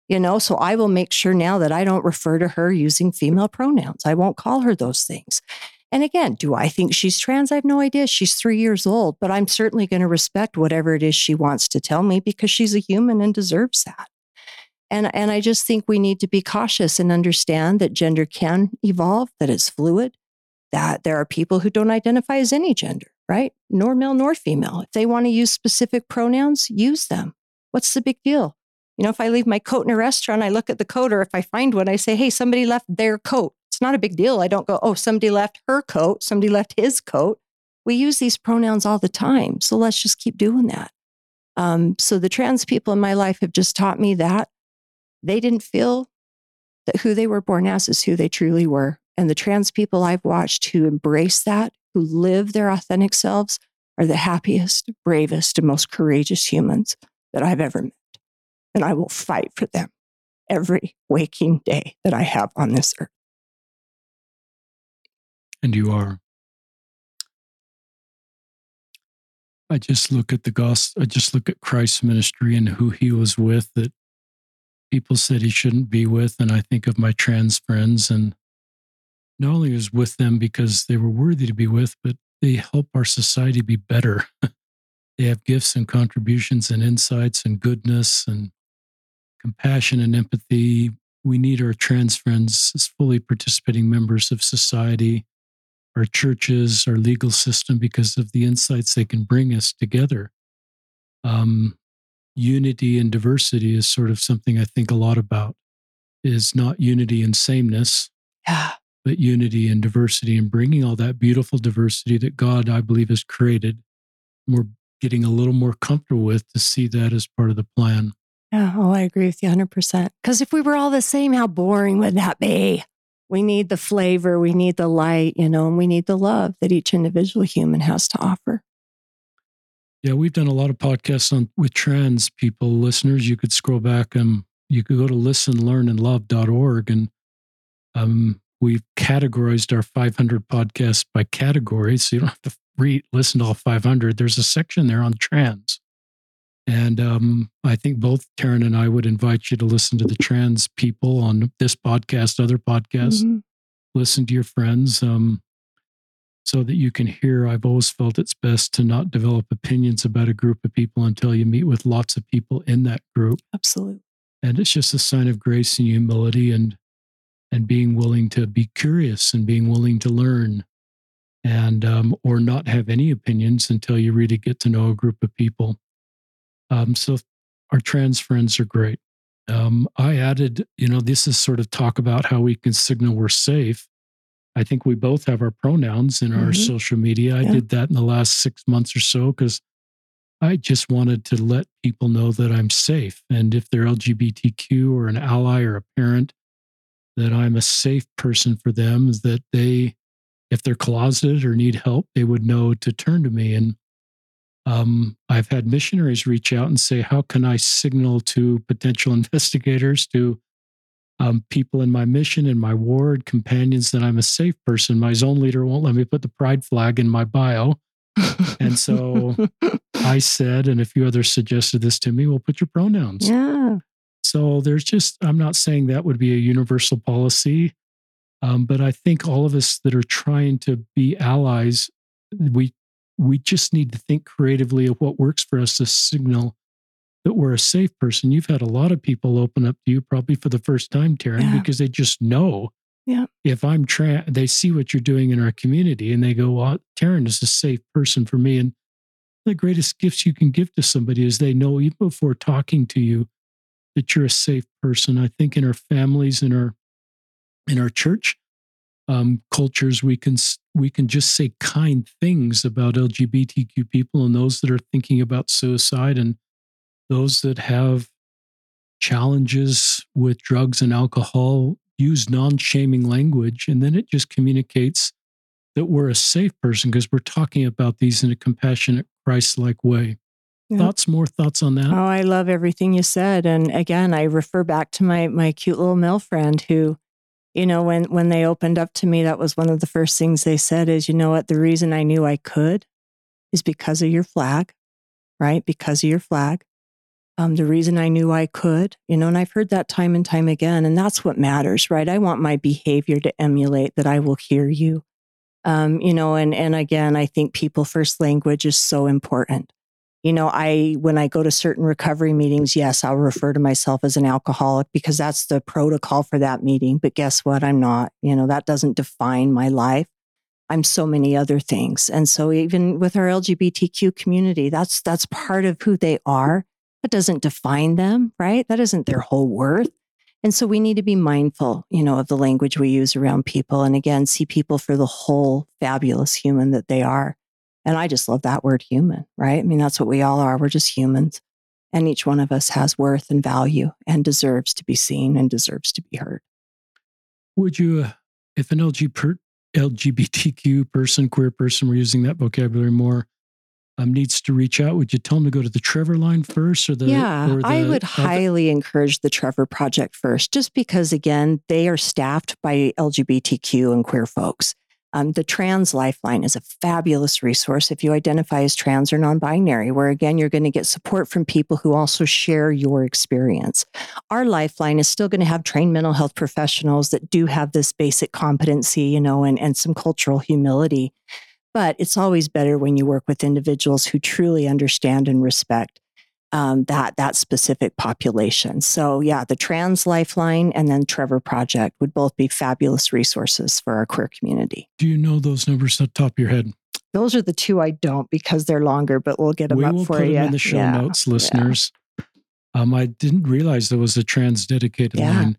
You know, so I will make sure now that I don't refer to her using female pronouns. I won't call her those things. And again, do I think she's trans? I have no idea. She's three years old, but I'm certainly going to respect whatever it is she wants to tell me because she's a human and deserves that. And, and I just think we need to be cautious and understand that gender can evolve, that it's fluid, that there are people who don't identify as any gender, right? Nor male nor female. If they want to use specific pronouns, use them. What's the big deal? You know, if I leave my coat in a restaurant, I look at the coat, or if I find one, I say, hey, somebody left their coat. It's not a big deal. I don't go, oh, somebody left her coat, somebody left his coat. We use these pronouns all the time. So let's just keep doing that. Um, so the trans people in my life have just taught me that they didn't feel that who they were born as is who they truly were. And the trans people I've watched who embrace that, who live their authentic selves, are the happiest, bravest, and most courageous humans that I've ever met. And I will fight for them every waking day that I have on this earth. And you are. I just look at the gospel, I just look at Christ's ministry and who he was with that people said he shouldn't be with. And I think of my trans friends, and not only was with them because they were worthy to be with, but they help our society be better. they have gifts and contributions and insights and goodness and compassion and empathy. We need our trans friends as fully participating members of society, our churches, our legal system, because of the insights they can bring us together. Um, unity and diversity is sort of something I think a lot about is not unity and sameness, yeah. but unity and diversity and bringing all that beautiful diversity that God, I believe, has created. We're getting a little more comfortable with to see that as part of the plan. Yeah, oh, I agree with you 100%. Because if we were all the same, how boring would that be? We need the flavor, we need the light, you know, and we need the love that each individual human has to offer. Yeah, we've done a lot of podcasts on with trans people, listeners. You could scroll back and you could go to listenlearnandlove.org and um, we've categorized our 500 podcasts by category. So you don't have to read, listen to all 500. There's a section there on trans. And um, I think both Taryn and I would invite you to listen to the trans people on this podcast, other podcasts. Mm-hmm. Listen to your friends. Um, so that you can hear. I've always felt it's best to not develop opinions about a group of people until you meet with lots of people in that group. Absolutely. And it's just a sign of grace and humility and and being willing to be curious and being willing to learn and um, or not have any opinions until you really get to know a group of people. Um, so our trans friends are great. Um, I added, you know, this is sort of talk about how we can signal we're safe. I think we both have our pronouns in our mm-hmm. social media. I yeah. did that in the last six months or so because I just wanted to let people know that I'm safe. And if they're LGBTQ or an ally or a parent, that I'm a safe person for them, that they, if they're closeted or need help, they would know to turn to me. And um, I've had missionaries reach out and say, How can I signal to potential investigators, to um, people in my mission, in my ward, companions, that I'm a safe person? My zone leader won't let me put the pride flag in my bio. and so I said, and a few others suggested this to me, well, put your pronouns. Yeah. So there's just, I'm not saying that would be a universal policy, um, but I think all of us that are trying to be allies, we we just need to think creatively of what works for us to signal that we're a safe person. You've had a lot of people open up to you probably for the first time, Taryn, yeah. because they just know. Yeah. If I'm trans, they see what you're doing in our community and they go, well, Taryn is a safe person for me. And the greatest gifts you can give to somebody is they know even before talking to you that you're a safe person. I think in our families, in our in our church, um, cultures we can we can just say kind things about lgbtq people and those that are thinking about suicide and those that have challenges with drugs and alcohol use non-shaming language and then it just communicates that we're a safe person because we're talking about these in a compassionate christ-like way. Yeah. thoughts more thoughts on that? Oh i love everything you said and again i refer back to my my cute little male friend who you know when when they opened up to me that was one of the first things they said is you know what? The reason i knew i could is because of your flag right? Because of your flag um, the reason i knew i could you know and i've heard that time and time again and that's what matters right i want my behavior to emulate that i will hear you um, you know and and again i think people first language is so important you know, I, when I go to certain recovery meetings, yes, I'll refer to myself as an alcoholic because that's the protocol for that meeting. But guess what? I'm not, you know, that doesn't define my life. I'm so many other things. And so even with our LGBTQ community, that's, that's part of who they are. That doesn't define them, right? That isn't their whole worth. And so we need to be mindful, you know, of the language we use around people. And again, see people for the whole fabulous human that they are. And I just love that word human, right? I mean, that's what we all are. We're just humans. And each one of us has worth and value and deserves to be seen and deserves to be heard. Would you, uh, if an LGBTQ person, queer person, we're using that vocabulary more, um, needs to reach out, would you tell them to go to the Trevor line first or the? Yeah, or the, I would highly encourage the Trevor Project first, just because, again, they are staffed by LGBTQ and queer folks. Um, the Trans Lifeline is a fabulous resource if you identify as trans or non binary, where again, you're going to get support from people who also share your experience. Our Lifeline is still going to have trained mental health professionals that do have this basic competency, you know, and, and some cultural humility. But it's always better when you work with individuals who truly understand and respect um, that that specific population. So yeah, the Trans Lifeline and then Trevor Project would both be fabulous resources for our queer community. Do you know those numbers at the top of your head? Those are the two I don't because they're longer, but we'll get them we up will for put you. Them in the show yeah. notes, listeners. Yeah. Um, I didn't realize there was a trans dedicated yeah. line.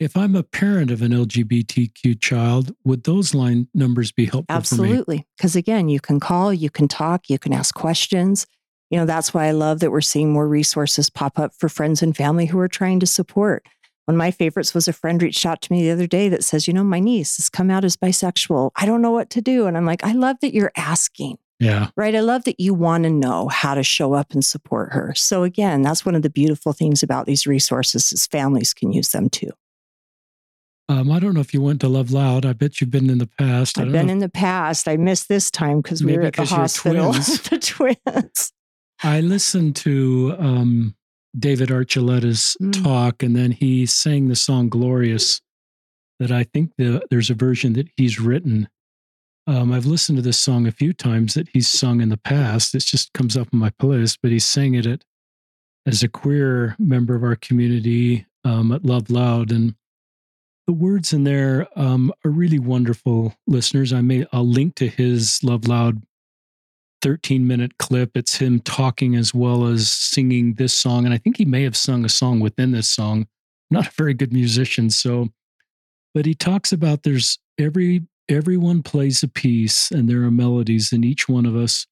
If I'm a parent of an LGBTQ child, would those line numbers be helpful Absolutely. Because again, you can call, you can talk, you can ask questions you know, that's why I love that we're seeing more resources pop up for friends and family who are trying to support. One of my favorites was a friend reached out to me the other day that says, you know, my niece has come out as bisexual. I don't know what to do. And I'm like, I love that you're asking. Yeah. Right. I love that you want to know how to show up and support her. So again, that's one of the beautiful things about these resources is families can use them too. Um, I don't know if you went to Love Loud. I bet you've been in the past. I've been in the past. I missed this time because we were at the hospital. the twins. I listened to um, David Archuleta's mm. talk, and then he sang the song "Glorious." That I think the, there's a version that he's written. Um, I've listened to this song a few times that he's sung in the past. It just comes up on my playlist, but he sang it at, as a queer member of our community um, at Love Loud, and the words in there um, are really wonderful, listeners. I may I'll link to his Love Loud 13 minute clip. It's him talking as well as singing this song, and I think he may have sung a song within this song. Not a very good musician, so but he talks about there's every everyone plays a piece and there are melodies in each one of us.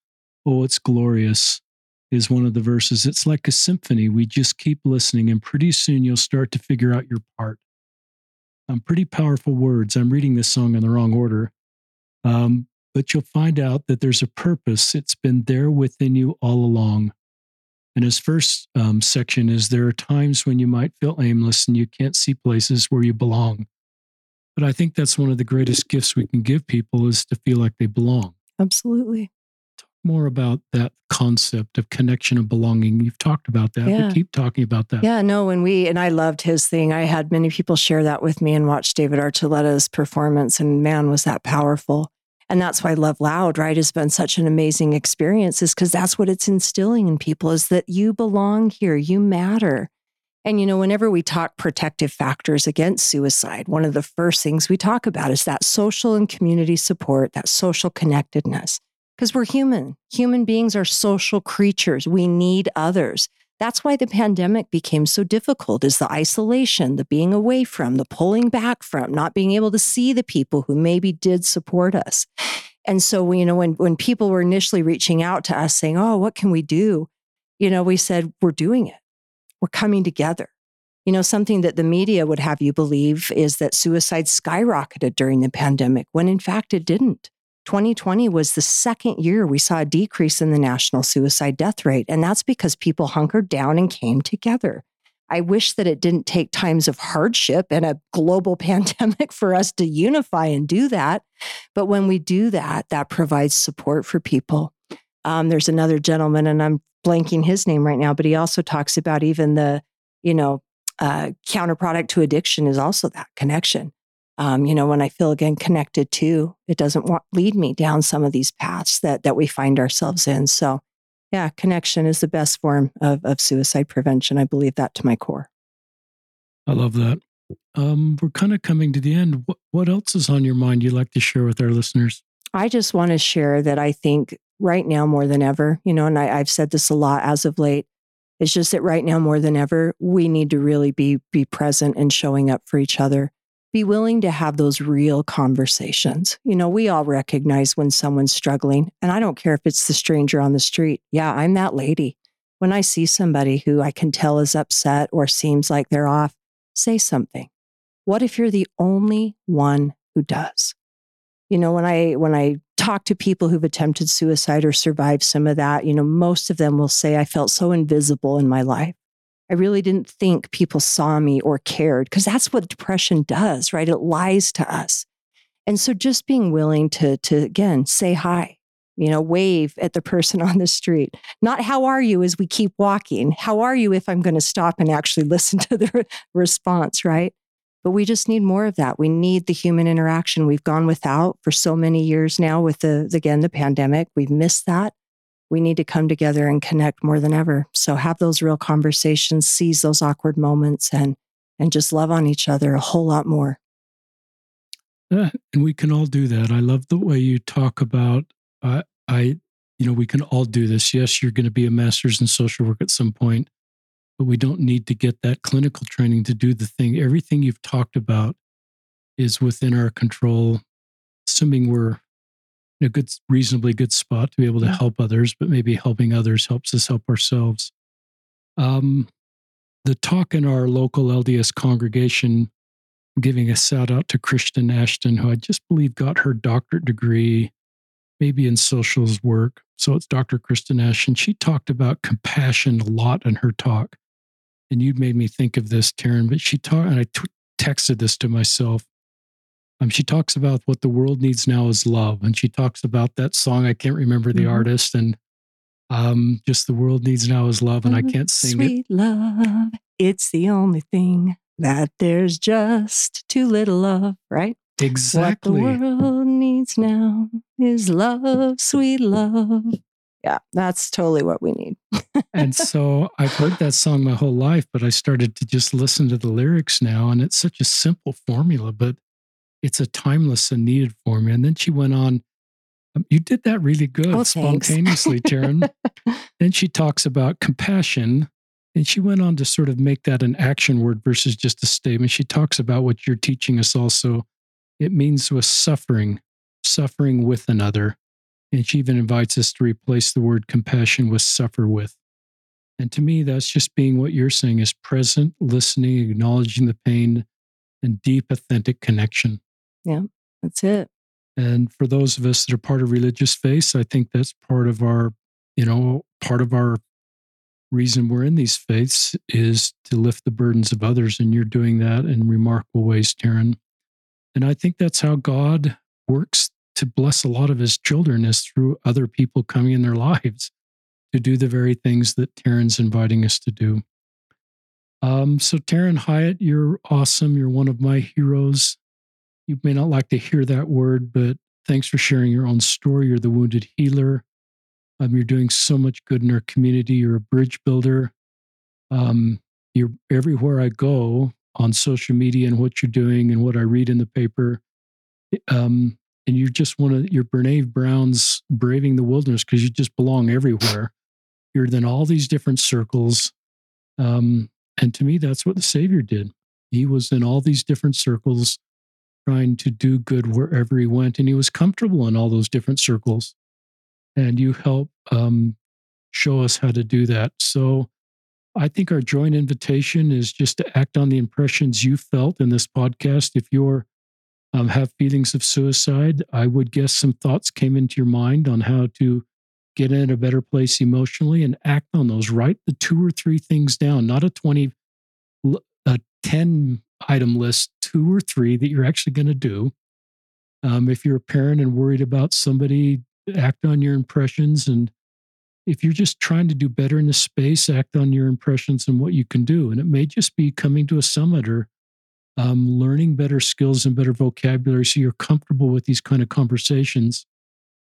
Oh, it's glorious is one of the verses. It's like a symphony. We just keep listening, and pretty soon you'll start to figure out your part. Um, pretty powerful words. I'm reading this song in the wrong order. Um, but you'll find out that there's a purpose. It's been there within you all along. And his first um, section is there are times when you might feel aimless and you can't see places where you belong. But I think that's one of the greatest gifts we can give people is to feel like they belong. Absolutely more about that concept of connection and belonging. You've talked about that. Yeah. We keep talking about that. Yeah, no, and we and I loved his thing. I had many people share that with me and watch David Archuleta's performance, and man, was that powerful. And that's why Love Loud, right, has been such an amazing experience, is because that's what it's instilling in people is that you belong here, you matter. And, you know, whenever we talk protective factors against suicide, one of the first things we talk about is that social and community support, that social connectedness because we're human. Human beings are social creatures. We need others. That's why the pandemic became so difficult is the isolation, the being away from, the pulling back from, not being able to see the people who maybe did support us. And so, you know, when, when people were initially reaching out to us saying, oh, what can we do? You know, we said, we're doing it. We're coming together. You know, something that the media would have you believe is that suicide skyrocketed during the pandemic, when in fact it didn't. 2020 was the second year we saw a decrease in the national suicide death rate. And that's because people hunkered down and came together. I wish that it didn't take times of hardship and a global pandemic for us to unify and do that. But when we do that, that provides support for people. Um, there's another gentleman, and I'm blanking his name right now, but he also talks about even the, you know, uh, counterproduct to addiction is also that connection um, you know, when I feel again connected to, it doesn't want, lead me down some of these paths that that we find ourselves in. So, yeah, connection is the best form of of suicide prevention. I believe that to my core. I love that. Um, we're kind of coming to the end. What, what else is on your mind you'd like to share with our listeners? I just want to share that I think right now more than ever, you know, and I, I've said this a lot as of late. It's just that right now more than ever, we need to really be be present and showing up for each other be willing to have those real conversations. You know, we all recognize when someone's struggling, and I don't care if it's the stranger on the street. Yeah, I'm that lady. When I see somebody who I can tell is upset or seems like they're off, say something. What if you're the only one who does? You know, when I when I talk to people who've attempted suicide or survived some of that, you know, most of them will say I felt so invisible in my life. I really didn't think people saw me or cared because that's what depression does, right? It lies to us. And so just being willing to, to again, say hi, you know, wave at the person on the street. Not how are you as we keep walking. How are you if I'm going to stop and actually listen to the response, right? But we just need more of that. We need the human interaction we've gone without for so many years now with the, again, the pandemic. We've missed that we need to come together and connect more than ever. So have those real conversations, seize those awkward moments and and just love on each other a whole lot more. Yeah, and we can all do that. I love the way you talk about uh, I you know, we can all do this. Yes, you're going to be a master's in social work at some point, but we don't need to get that clinical training to do the thing. Everything you've talked about is within our control, assuming we're a good, reasonably good spot to be able to help others, but maybe helping others helps us help ourselves. Um, the talk in our local LDS congregation, giving a shout out to Kristen Ashton, who I just believe got her doctorate degree, maybe in socials work. So it's Dr. Kristen Ashton. She talked about compassion a lot in her talk. And you made me think of this, Taryn, but she talked, and I t- texted this to myself. Um, she talks about what the world needs now is love, and she talks about that song. I can't remember the mm-hmm. artist, and um, just the world needs now is love, and I can't sing Sweet it. love, it's the only thing that there's just too little of, right? Exactly. What the world needs now is love, sweet love. Yeah, that's totally what we need. and so I've heard that song my whole life, but I started to just listen to the lyrics now. And it's such a simple formula, but it's a timeless and needed formula. And then she went on, um, You did that really good Oh, spontaneously, Taryn. then she talks about compassion. And she went on to sort of make that an action word versus just a statement. She talks about what you're teaching us also. It means with suffering, suffering with another. And she even invites us to replace the word compassion with suffer with. And to me, that's just being what you're saying is present, listening, acknowledging the pain, and deep, authentic connection. Yeah, that's it. And for those of us that are part of religious faith, I think that's part of our, you know, part of our reason we're in these faiths is to lift the burdens of others. And you're doing that in remarkable ways, Taryn. And I think that's how God works to bless a lot of his children is through other people coming in their lives to do the very things that Taryn's inviting us to do. Um, so, Taryn Hiatt, you're awesome. You're one of my heroes. You may not like to hear that word, but thanks for sharing your own story. You're the wounded healer. Um, you're doing so much good in our community. You're a bridge builder. Um, you're everywhere I go on social media and what you're doing and what I read in the paper. Um, and you're just one of your Brene Brown's braving the wilderness because you just belong everywhere. You're in all these different circles. Um, and to me, that's what the Savior did. He was in all these different circles trying to do good wherever he went, and he was comfortable in all those different circles. And you help um, show us how to do that. So I think our joint invitation is just to act on the impressions you felt in this podcast. If you're um, have feelings of suicide, I would guess some thoughts came into your mind on how to get in a better place emotionally and act on those. Write the two or three things down, not a 20, a 10 item list, two or three that you're actually going to do. Um, if you're a parent and worried about somebody, act on your impressions. And if you're just trying to do better in the space, act on your impressions and what you can do. And it may just be coming to a summit or um, learning better skills and better vocabulary so you're comfortable with these kind of conversations.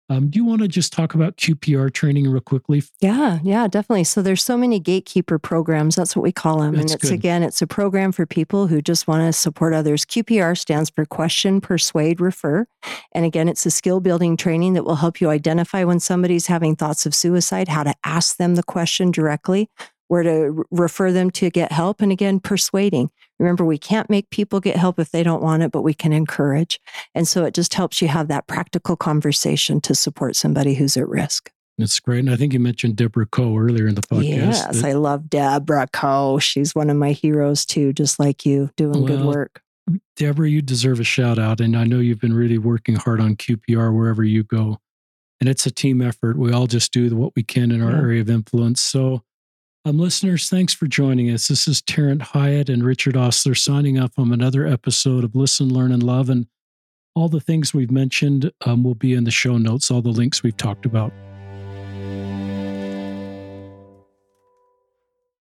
Um, do you want to just talk about QPR training real quickly? Yeah, yeah, definitely. So there's so many gatekeeper programs. That's what we call them. That's and it's good. again, it's a program for people who just want to support others. QPR stands for question, persuade, refer. And again, it's a skill building training that will help you identify when somebody's having thoughts of suicide, how to ask them the question directly, where to refer them to get help. And again, persuading. Remember, we can't make people get help if they don't want it, but we can encourage. And so it just helps you have that practical conversation to support somebody who's at risk. It's great. And I think you mentioned Deborah Coe earlier in the podcast. Yes, that- I love Deborah Coe. She's one of my heroes too, just like you, doing good work. Deborah, you deserve a shout out. And I know you've been really working hard on QPR wherever you go. And it's a team effort. We all just do what we can in our Yeah. area of influence. So, um, listeners, thanks for joining us. This is Terrence Hiatt and Richard Ostler signing off on another episode of Listen, Learn, and Love. And all the things we've mentioned um, will be in the show notes, all the links we've talked about.